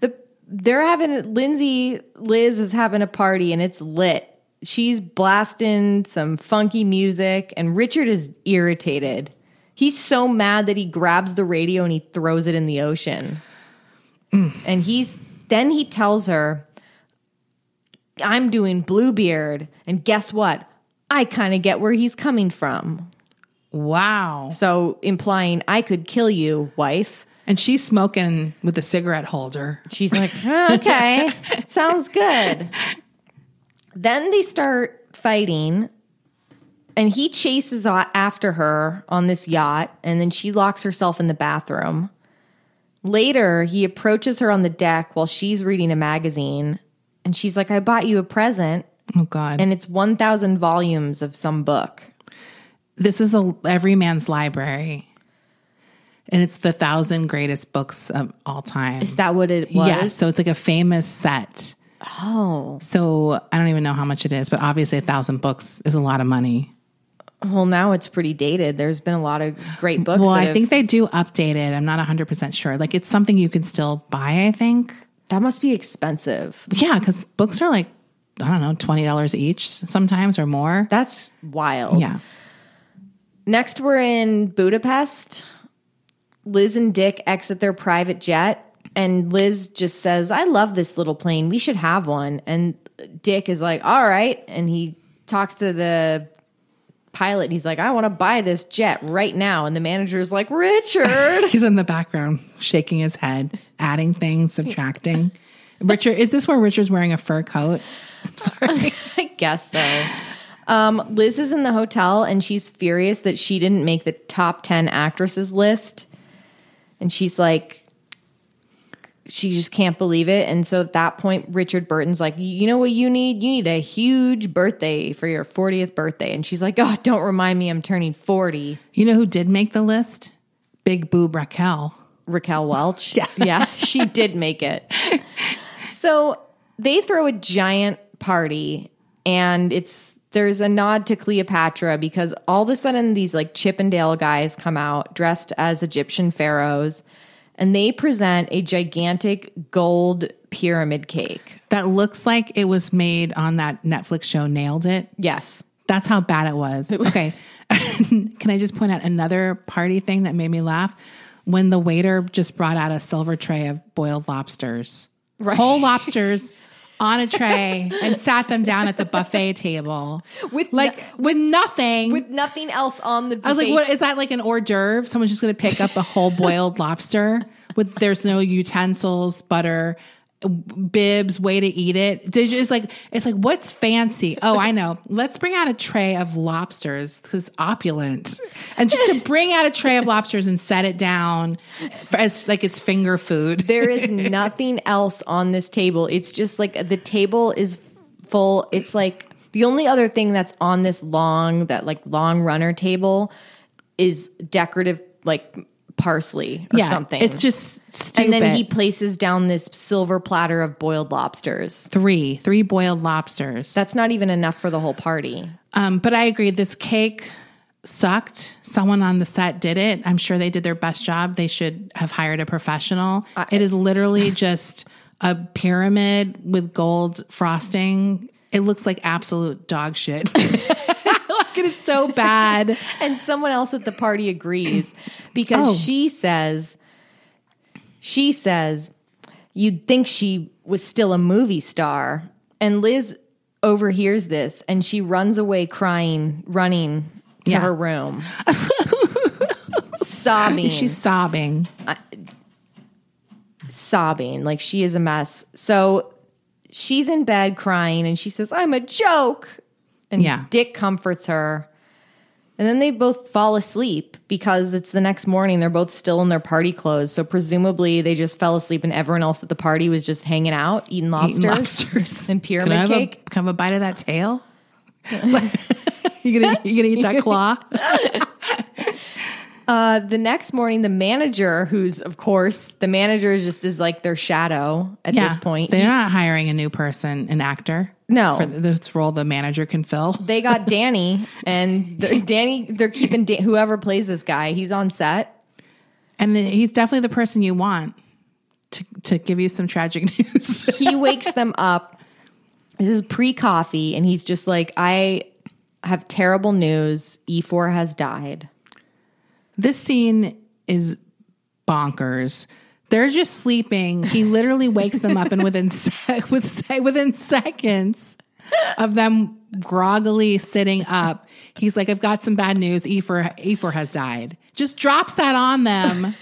the they're having Lindsay Liz is having a party and it's lit. She's blasting some funky music and Richard is irritated. He's so mad that he grabs the radio and he throws it in the ocean. Mm. And he's then he tells her I'm doing Bluebeard and guess what? I kind of get where he's coming from. Wow. So implying I could kill you, wife. And she's smoking with a cigarette holder. She's like, "Oh, okay, sounds good. Then they start fighting, and he chases after her on this yacht, and then she locks herself in the bathroom. Later, he approaches her on the deck while she's reading a magazine, and she's like, I bought you a present, Oh God. and it's 1,000 volumes of some book. this is a Everyman's Library. And it's the thousand greatest books of all time. Is that what it was? Yes. So it's like a famous set. oh, So I don't even know how much it is, but obviously a thousand books is a lot of money. well, now it's pretty dated. There's been a lot of great books. Well, I have- think they do update it. I'm not 100% sure. Like it's something you can still buy, I think. That must be expensive. Yeah, because books are like, I don't know, $20 each sometimes or more. That's wild. yeah. Next, we're in Budapest. Liz and Dick exit their private jet, and Liz just says, I love this little plane. We should have one. And Dick is like, All right. And he talks to the pilot, and he's like, I want to buy this jet right now. And the manager is like, Richard. He's in the background shaking his head, adding things, subtracting. Richard, is this where Richard's wearing a fur coat? I'm sorry. I guess so. Um, Liz is in the hotel and she's furious that she didn't make the top 10 actresses list. And she's like, she just can't believe it. And so at that point, Richard Burton's like, you know what you need? You need a huge birthday for your 40th birthday. And she's like, oh, don't remind me I'm turning 40. You know who did make the list? Big boob Raquel. Raquel Welch. yeah. yeah, she did make it. So they throw a giant party and it's there's a nod to Cleopatra because all of a sudden these like Chippendale guys come out dressed as Egyptian pharaohs and they present a gigantic gold pyramid cake. That looks like it was made on that Netflix show Nailed It. Yes. That's how bad it was. Okay. Can I just point out another party thing that made me laugh? When the waiter just brought out a silver tray of boiled lobsters. Whole lobsters on a tray and sat them down at the buffet table With like with nothing. with nothing else on the I was like, buffet. what is that like an hors d'oeuvre? Someone's just going to pick up a whole boiled lobster with there's no utensils, butter, bibs, way to eat it. Did you- It's like it's like what's fancy? Oh, I know. Let's bring out a tray of lobsters because opulent, and just to bring out a tray of lobsters and set it down for, as like it's finger food. There is nothing else on this table. It's just like the table is full. It's like the only other thing that's on this long, that like long runner table is decorative, like parsley or yeah, something. It's just stupid. and then he places down this silver platter of boiled lobsters. three three boiled lobsters. That's not even enough for the whole party. Um, but I agree. This cake sucked. Someone on the set did it. I'm sure they did their best job. They should have hired a professional. it is literally just a pyramid with gold frosting. It looks like absolute dog shit. like it is so bad. And someone else at the party agrees because Oh. she says, she says, you'd think she was still a movie star. And Liz overhears this and she runs away crying, running to Yeah. her room, sobbing. She's sobbing. sobbing like she is a mess. So she's in bed crying and she says, I'm a joke. And Yeah. Dick comforts her. And then they both fall asleep because it's the next morning. They're both still in their party clothes. So presumably they just fell asleep and everyone else at the party was just hanging out, eating lobsters, Eating lobsters. and Can I pyramid have cake. A, can I have a bite of that tail? you gonna you gonna eat that claw? Uh, the next morning, the manager, who's of course the manager, is just is like their shadow at this point. They're He- not hiring a new person, an actor. No. For this role the manager can fill. they got Danny, and Danny, they're keeping Dan- whoever plays this guy. He's on set. And then he's definitely the person you want to, to give you some tragic news. He wakes them up. This is pre coffee, and he's just like, I have terrible news. Ifor has died. This scene is bonkers. They're just sleeping. He literally wakes them up, and within se- with se- within seconds of them groggily sitting up, he's like, "I've got some bad news. Ifor Ifor has died." Just drops that on them.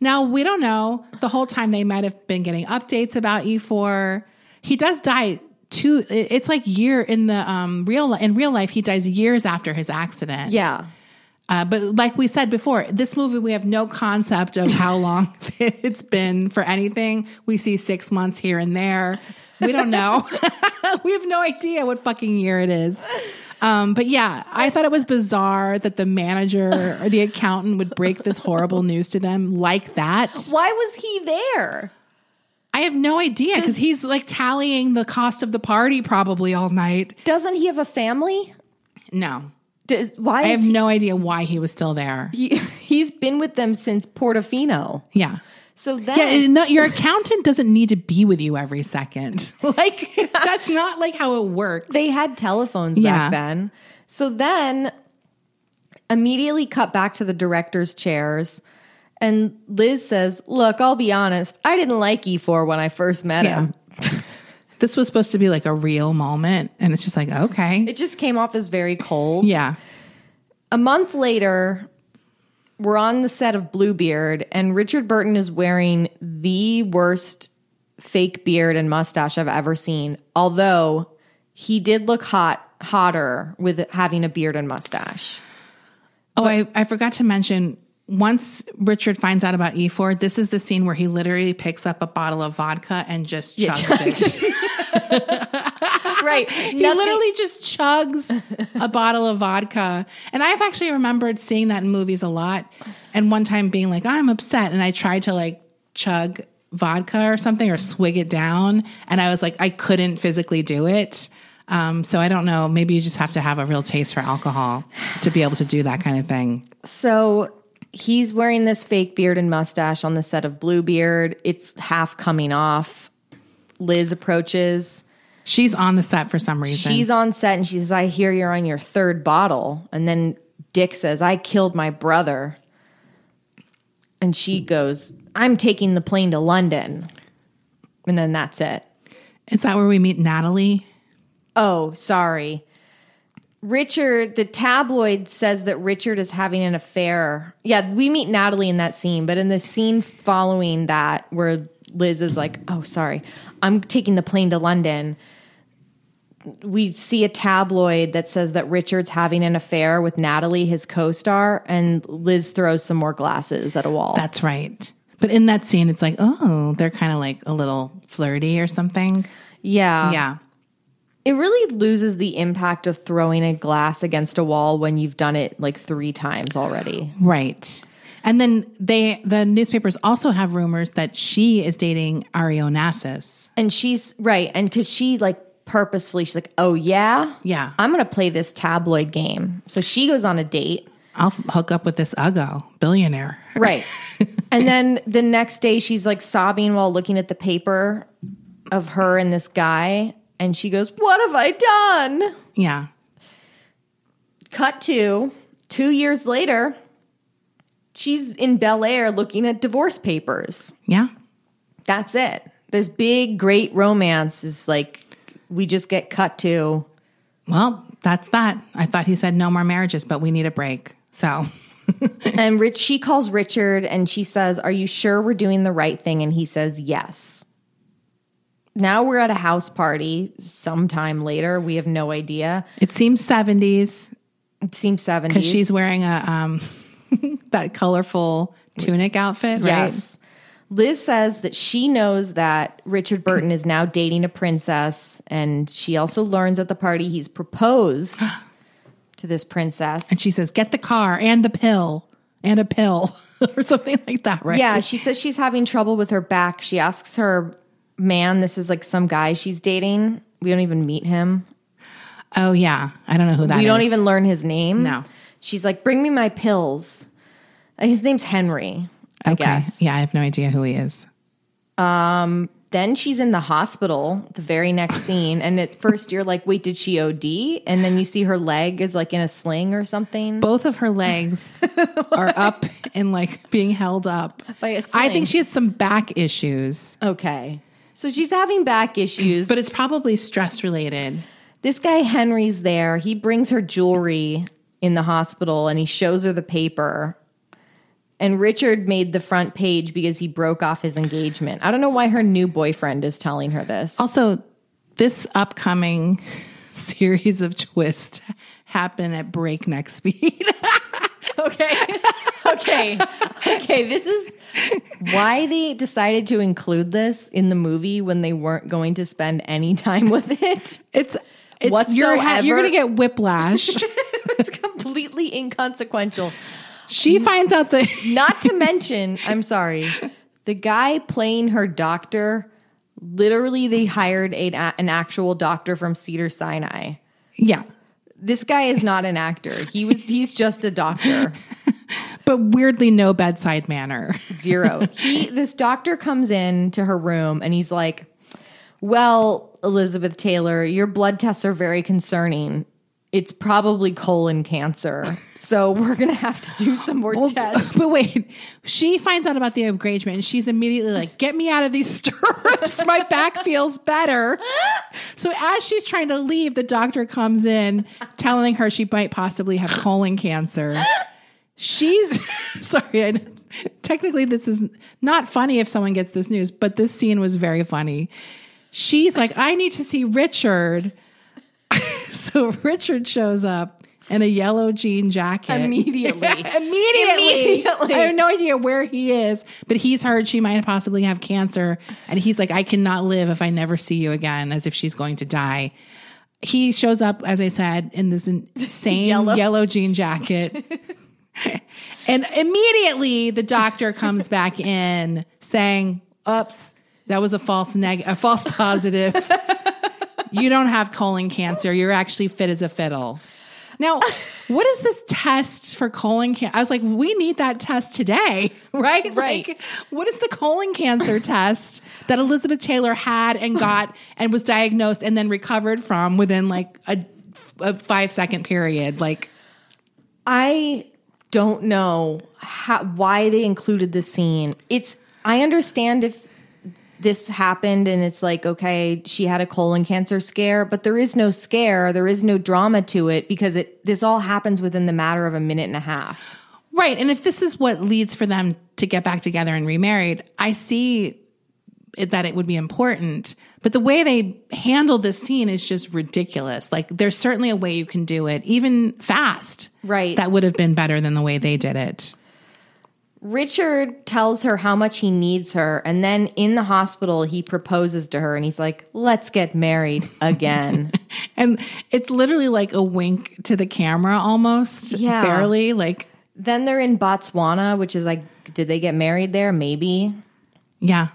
Now we don't know. The whole time they might have been getting updates about Ifor. He does die two. It's like year in the um real in real life. He dies years after his accident. Yeah. Uh, but like we said before, this movie we have no concept of how long it's been for anything. We see six months here and there. We don't know. we have no idea what fucking year it is. Um, but yeah, I thought it was bizarre that the manager or the accountant would break this horrible news to them like that. Why was he there? I have no idea because he's like tallying the cost of the party probably all night. Doesn't he have a family? No, Does, why I have no idea why he was still there. he, he's been with them since Portofino. Yeah. So then Yeah, not, your accountant doesn't need to be with you every second. Like that's not like how it works. They had telephones Yeah. back then. So then immediately cut back to the director's chairs. And Liz says, Look, I'll be honest, I didn't like Ifor when I first met yeah. him. This was supposed to be like a real moment, and it's just like okay, It just came off as very cold. yeah, A month later, we're on the set of Bluebeard, and Richard Burton is wearing the worst fake beard and mustache I've ever seen. Although he did look hot, hotter with having a beard and mustache. Oh, I, I forgot to mention. Once Richard finds out about Ifor, this is the scene where he literally picks up a bottle of vodka and just chugs it. Right. He literally just chugs a bottle of vodka. And I've actually remembered seeing that in movies a lot. And one time being like, I'm upset. And I tried to like chug vodka or something or swig it down. And I was like, I couldn't physically do it. Um, so I don't know. Maybe you just have to have a real taste for alcohol to be able to do that kind of thing. So he's wearing this fake beard and mustache on the set of Bluebeard. It's half coming off. Liz approaches. She's on the set for some reason. She's on set and she says, I hear you're on your third bottle. And then Dick says, I killed my brother. And she goes, I'm taking the plane to London. And then that's it. Is that where we meet Natalie? Oh, sorry. Richard, the tabloid says that Richard is having an affair. Yeah, we meet Natalie in that scene, but in the scene following that, where Liz is like, oh, sorry, I'm taking the plane to London, we see a tabloid that says that Richard's having an affair with Natalie, his co star, and Liz throws some more glasses at a wall. That's right. But in that scene, it's like, oh, they're kind of like a little flirty or something. yeah. yeah. It really loses the impact of throwing a glass against a wall when you've done it like three times already. Right. And then they the newspapers also have rumors that she is dating Ari Onassis. And she's right. And because she like purposefully, she's like, oh, yeah? Yeah. I'm going to play this tabloid game. So she goes on a date. I'll hook up with this Uggo billionaire. Right. and then the next day, she's like sobbing while looking at the paper of her and this guy. And she goes, What have I done? Yeah. Cut to two years later, she's in Bel Air looking at divorce papers. Yeah. That's it. This big, great romance is like, we just get cut to. Well, that's that. I thought he said no more marriages, but we need a break. So And Rich, she calls Richard and she says, Are you sure we're doing the right thing? And he says, Yes. Now we're at a house party sometime later. We have no idea. it seems 70s It seems 70s. because she's wearing a um that colorful tunic outfit, right? Yes. Liz says that she knows that Richard Burton is now dating a princess, and she also learns at the party he's proposed to this princess. And she says, "Get the car and the pill and a pill or something like that, right?" Yeah, she says she's having trouble with her back. She asks her man, this is like some guy she's dating. We don't even meet him. Oh yeah, I don't know who that is. we don't even learn his name. No. She's like, bring me my pills. Uh, His name's Henry, I Okay. guess. Yeah, I have no idea who he is. Um, then she's in the hospital, the very next scene. And at first you're like, wait, did she OD? And then you see her leg is like in a sling or something. Both of her legs are up and like being held up. By a I sling. think she has some back issues, Okay. So she's having back issues. but it's probably stress related. this guy Henry's there. He brings her jewelry in the hospital and he shows her the paper. And Richard made the front page because he broke off his engagement. I don't know why her new boyfriend is telling her this. Also, this upcoming series of twists happen at breakneck speed. Okay. okay. Okay. This is why they decided to include this in the movie when they weren't going to spend any time with it. it's it's you're, ha- you're gonna get whiplash. It's completely inconsequential. she finds out that Not to mention, I'm sorry, the guy playing her doctor, literally, they hired a, an actual doctor from Cedar Sinai. yeah, This guy is not an actor. He was he's just a doctor. but weirdly no bedside manner. Zero. He this doctor comes in to her room and he's like, "Well, Elizabeth Taylor, your blood tests are very concerning. It's probably colon cancer. So we're going to have to do some more tests." But wait, she finds out about the engagement and she's immediately like, Get me out of these stirrups. My back feels better. So as she's trying to leave, the doctor comes in telling her she might possibly have colon cancer. She's sorry, I, technically, this is not funny if someone gets this news, but this scene was very funny. She's like, I need to see Richard. so Richard shows up in a yellow jean jacket. Immediately. Immediately. Immediately. I have no idea where he is, but he's heard she might possibly have cancer. And he's like, I cannot live if I never see you again, as if she's going to die. He shows up, as I said, in this insane Yellow. yellow. jean jacket. and immediately the doctor comes back in saying, Oops, that was a false neg a false positive. you don't have colon cancer. You're actually fit as a fiddle. Now, what is this test for colon cancer? I was like, we need that test today, right? Right. Like, what is the colon cancer test that Elizabeth Taylor had and got and was diagnosed and then recovered from within like a, a five second period? Like, I don't know how why they included this scene. It's I understand if this happened and it's like, okay, she had a colon cancer scare, but there is no scare, there is no drama to it because it this all happens within the matter of a minute and a half. Right. And if this is what leads for them to get back together and remarried, I see it, that it would be important. But the way they handle this scene is just ridiculous. Like, there's certainly a way you can do it, even fast. Right. That would have been better than the way they did it. Richard tells her how much he needs her, and then in the hospital, he proposes to her and he's like, Let's get married again. And it's literally like a wink to the camera almost. Yeah. Barely. Like, then they're in Botswana, which is like, did they get married there? Maybe. yeah.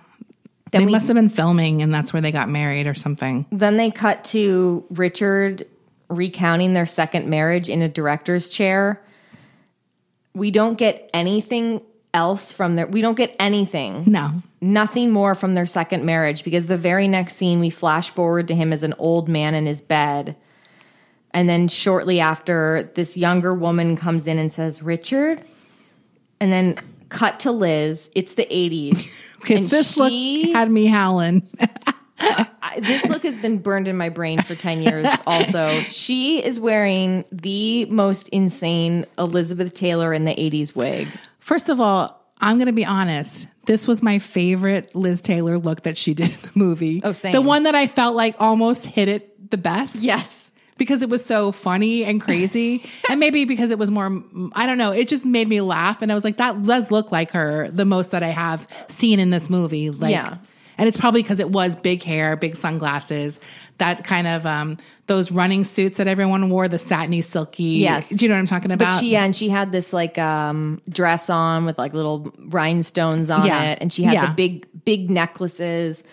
Then they we- must have been filming and that's where they got married or something. Then they cut to Richard recounting their second marriage in a director's chair. We don't get anything else from their we don't get anything. No. Nothing more from their second marriage because the very next scene we flash forward to him as an old man in his bed. And then shortly after this younger woman comes in and says, "Richard?" And then cut to Liz. It's the 80s. Okay, And this she- look had me howling. I- this look has been burned in my brain for 10 years also she is wearing the most insane elizabeth taylor in the 80s wig First of all, I'm going to be honest. This was my favorite Liz Taylor look that she did in the movie. Oh, same. The one that I felt like almost hit it the best. Yes. Because it was so funny and crazy. and maybe because it was more, I don't know, it just made me laugh. And I was like, that does look like her the most that I have seen in this movie. Like, Yeah. And it's probably because it was big hair, big sunglasses, that kind of, um, those running suits that everyone wore, the satiny, silky. Yes. Do you know what I'm talking about? but she yeah, and she had this like um dress on with like little rhinestones on Yeah. it and she had Yeah. the big big necklaces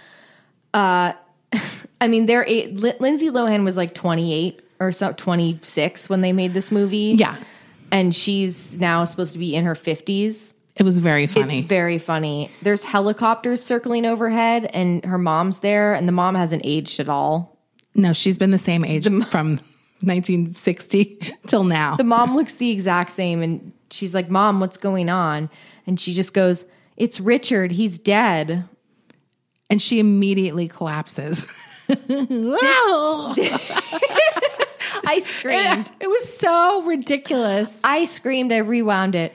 uh i mean they're eight, lindsay lohan was like 28 or so 26 when they made this movie Yeah. and she's now supposed to be in her 50s It was very funny. It's very funny. There's helicopters circling overhead, and her mom's there, and the mom hasn't aged at all. No, she's been the same age from 1960 till now. The mom looks the exact same, and she's like, Mom, what's going on? And she just goes, It's Richard. He's dead. and she immediately collapses. I screamed. it was so ridiculous. I screamed. I rewound it.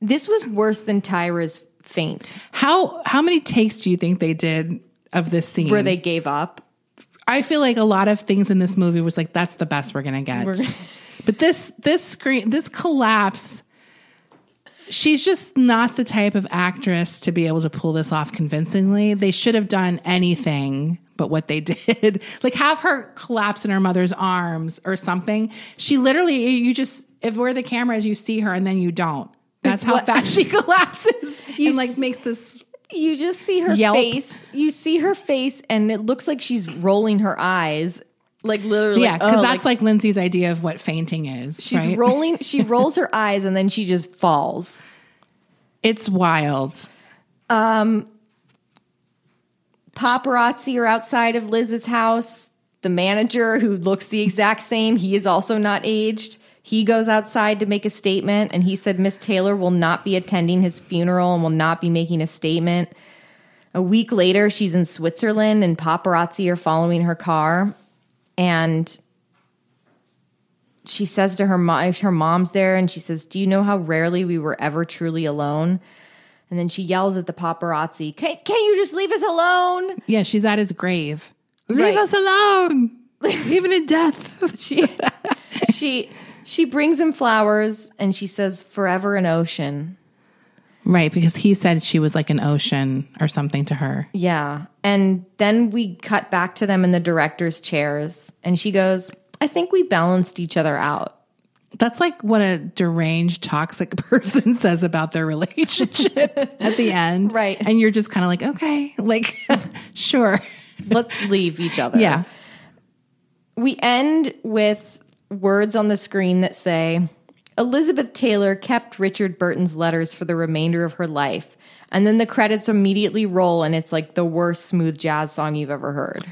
This was worse than Tyra's faint, How how many takes do you think they did of this scene? where they gave up. I feel like a lot of things in this movie was like that's the best we're gonna get. but this this screen this collapse. She's just not the type of actress to be able to pull this off convincingly. They should have done anything but what they did. like have her collapse in her mother's arms or something. She literally you just if where the camera is, you see her and then you don't. That's how what- fast she collapses You and like makes this You just see her Yelp. face. You see her face, and it looks like she's rolling her eyes. Like literally, yeah, because oh, that's like, Lindsay's idea of what fainting is. She's right? rolling. She rolls her eyes and then she just falls. It's wild. Um, paparazzi are outside of Liz's house. The manager, who looks the exact same, he is also not aged. He goes outside to make a statement, and he said Miss Taylor will not be attending his funeral and will not be making a statement. A week later, she's in Switzerland, and paparazzi are following her car. And she says to her mom, her mom's there, and she says, "Do you know how rarely we were ever truly alone?" And then she yells at the paparazzi, "Can can you just leave us alone?" Yeah, she's at his grave. Leave Right. us alone. Even in death. She she she brings him flowers, and she says, "Forever an ocean." right, because he said she was like an ocean or something to her. Yeah, and then we cut back to them in the director's chairs, and she goes, "I think we balanced each other out." That's like what a deranged, toxic person says about their relationship at the end. Right. And you're just kind of like, okay, like, sure. Let's leave each other. Yeah. We end with words on the screen that say Elizabeth Taylor kept Richard Burton's letters for the remainder of her life. And then the credits immediately roll, and it's like the worst smooth jazz song you've ever heard.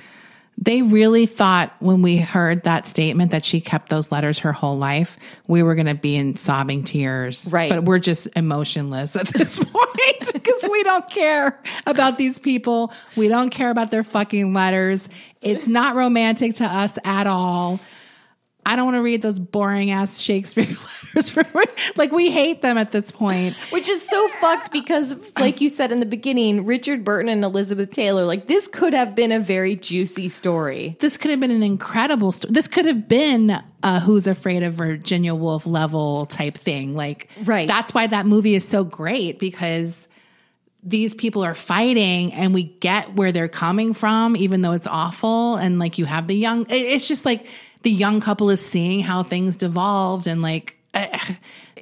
they really thought when we heard that statement that she kept those letters her whole life, we were going to be in sobbing tears. Right. But we're just emotionless at this point because we don't care about these people. We don't care about their fucking letters. It's not romantic to us at all. I don't want to read those boring ass Shakespeare letters. Like we hate them at this point. Which is so fucked because, like you said in the beginning, Richard Burton and Elizabeth Taylor, like this could have been a very juicy story. This could have been an incredible story. This could have been a Who's Afraid of Virginia Woolf level type thing. Like, Right. That's why that movie is so great because these people are fighting and we get where they're coming from, even though it's awful. And like you have the young, it's just like the young couple is seeing how things devolved and like,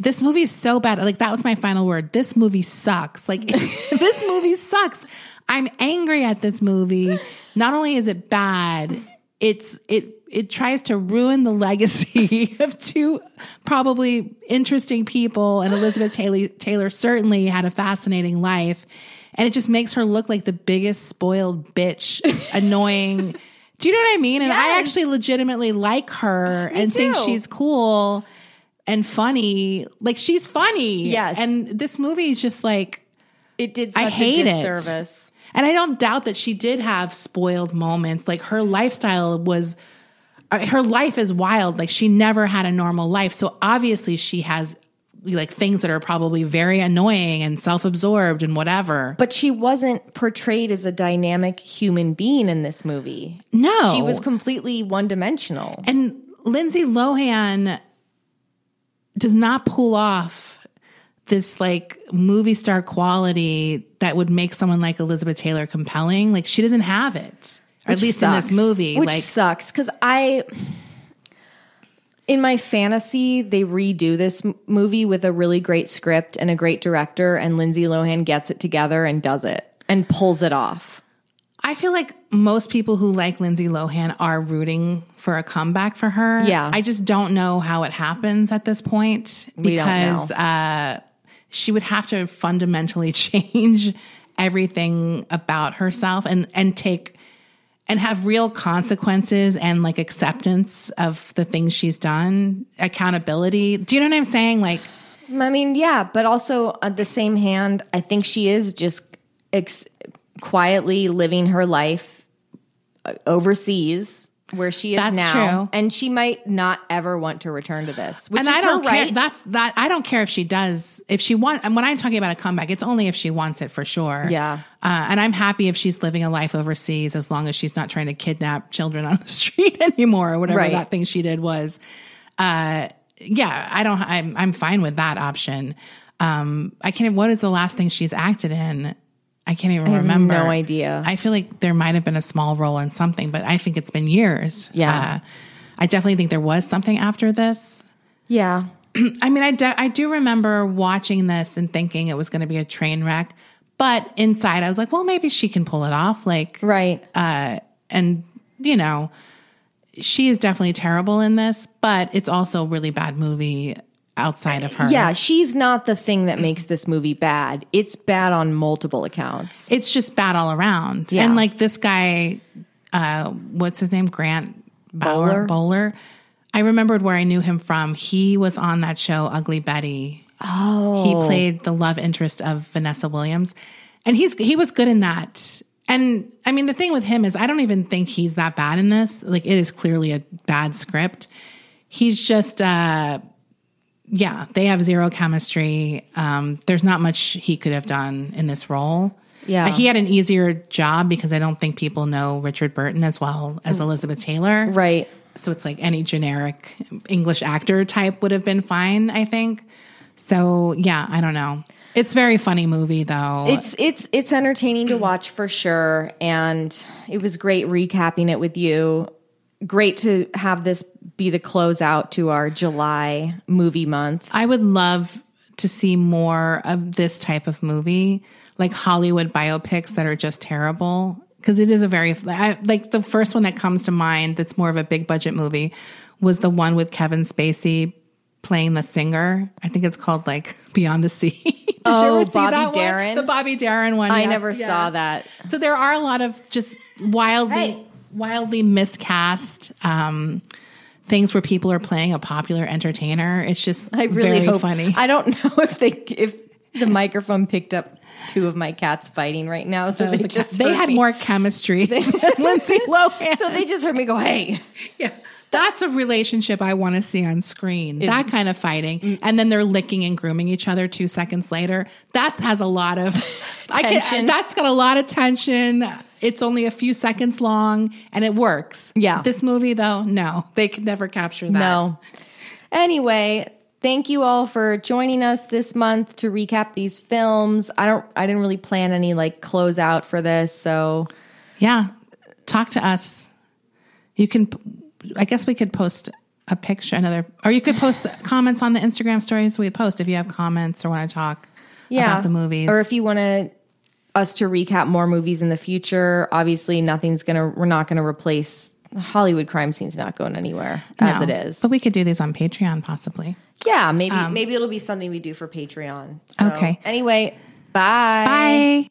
this movie is so bad. Like that was my final word. This movie sucks. Like this movie sucks. I'm angry at this movie. Not only is it bad, it's it it tries to ruin the legacy of two probably interesting people and Elizabeth Taylor Taylor certainly had a fascinating life and it just makes her look like the biggest spoiled bitch annoying do you know what I mean and I actually legitimately like her and think she's cool and funny like she's funny Yes. and this movie is just like It did such I hate a it. and I don't doubt that she did have spoiled moments. Like her lifestyle was, uh, her life is wild. Like she never had a normal life. So obviously she has like things that are probably very annoying and self absorbed and whatever. But she wasn't portrayed as a dynamic human being in this movie. No. She was completely one dimensional. And Lindsay Lohan does not pull off this like movie star quality that would make someone like Elizabeth Taylor compelling. Like she doesn't have it. Or at Which least in this movie. Which like sucks because I, in my fantasy, they redo this m- movie with a really great script and a great director, and Lindsay Lohan gets it together and does it and pulls it off. I feel like most people who like Lindsay Lohan are rooting for a comeback for her. Yeah. I just don't know how it happens at this point because uh, she would have to fundamentally change everything about herself and and take and have real consequences and like acceptance of the things she's done, accountability. Do you know what I'm saying? Like I mean, yeah, but also at the same hand, I think she is just ex- quietly living her life uh, overseas where she is That's now, true. and she might not ever want to return to this. Which and I don't care. right. That's that. I don't care if she does. If she want, and when I'm talking about a comeback, it's only if she wants it for sure. Yeah. Uh, and I'm happy if she's living a life overseas, as long as she's not trying to kidnap children on the street anymore, or whatever Right. that thing she did was. Uh, yeah, I don't. I'm I'm fine with that option. Um, I can't. What is the last thing she's acted in? I can't even have remember. no idea. I feel like there might have been a small role in something, but I think it's been years. Yeah. Uh, I definitely think there was something after this. yeah, I mean, I, de- I do remember watching this and thinking it was going to be a train wreck, but inside I was like, well, maybe she can pull it off. Like, right. uh, and you know, she is definitely terrible in this, but it's also a really bad movie outside of her. Yeah, she's not the thing that makes this movie bad. It's bad on multiple accounts. it's just bad all around. Yeah. And like this guy, uh, what's his name? Grant Bauer, Bowler? Bowler. I remembered where I knew him from. He was on that show, Ugly Betty. Oh, He played the love interest of Vanessa Williams, and he's he was good in that. And I mean, the thing with him is, I don't even think he's that bad in this. Like, it is clearly a bad script. He's just, uh, yeah, they have zero chemistry. Um, there's not much he could have done in this role. Yeah. He had an easier job because I don't think people know Richard Burton as well as Elizabeth Taylor. right. So it's like any generic English actor type would have been fine, I think. So yeah, I don't know. It's a very funny movie though. It's it's it's entertaining to watch for sure, and it was great recapping it with you. Great to have this be the closeout to our July movie month. I would love to see more of this type of movie, like Hollywood biopics that are just terrible. Because it is a very I, like the first one that comes to mind that's more of a big budget movie was the one with Kevin Spacey playing the singer. I think it's called like Beyond the Sea. Did Oh, you ever oh, see Bobby that one? The Bobby Darin one. I yes, never yeah. saw that. So there are a lot of just wildly. Wildly miscast um, things where people are playing a popular entertainer. It's just I really very hope. funny. I don't know if they if the microphone picked up two of my cats fighting right now, so they just they had me. more chemistry than Lindsay Lohan. So they just heard me go, "Hey." yeah. That's a relationship I want to see on screen. that kind of fighting. And then they're licking and grooming each other two seconds later. That has a lot of I can, that's got a lot of tension. It's only a few seconds long and it works. Yeah. This movie though, no. They could never capture that. No. Anyway, thank you all for joining us this month to recap these films. I don't I didn't really plan any like closeout for this, so Yeah. Talk to us. You can I guess we could post a picture another or you could post comments on the Instagram stories we post if you have comments or want to talk yeah. about the movies. Or if you want to us to recap more movies in the future, obviously nothing's to we're not to replace Hollywood crime scene's not going anywhere as No. it is. But we could do these on Patreon possibly. yeah, maybe um, maybe it'll be something we do for Patreon. So, Okay. Anyway, bye. Bye.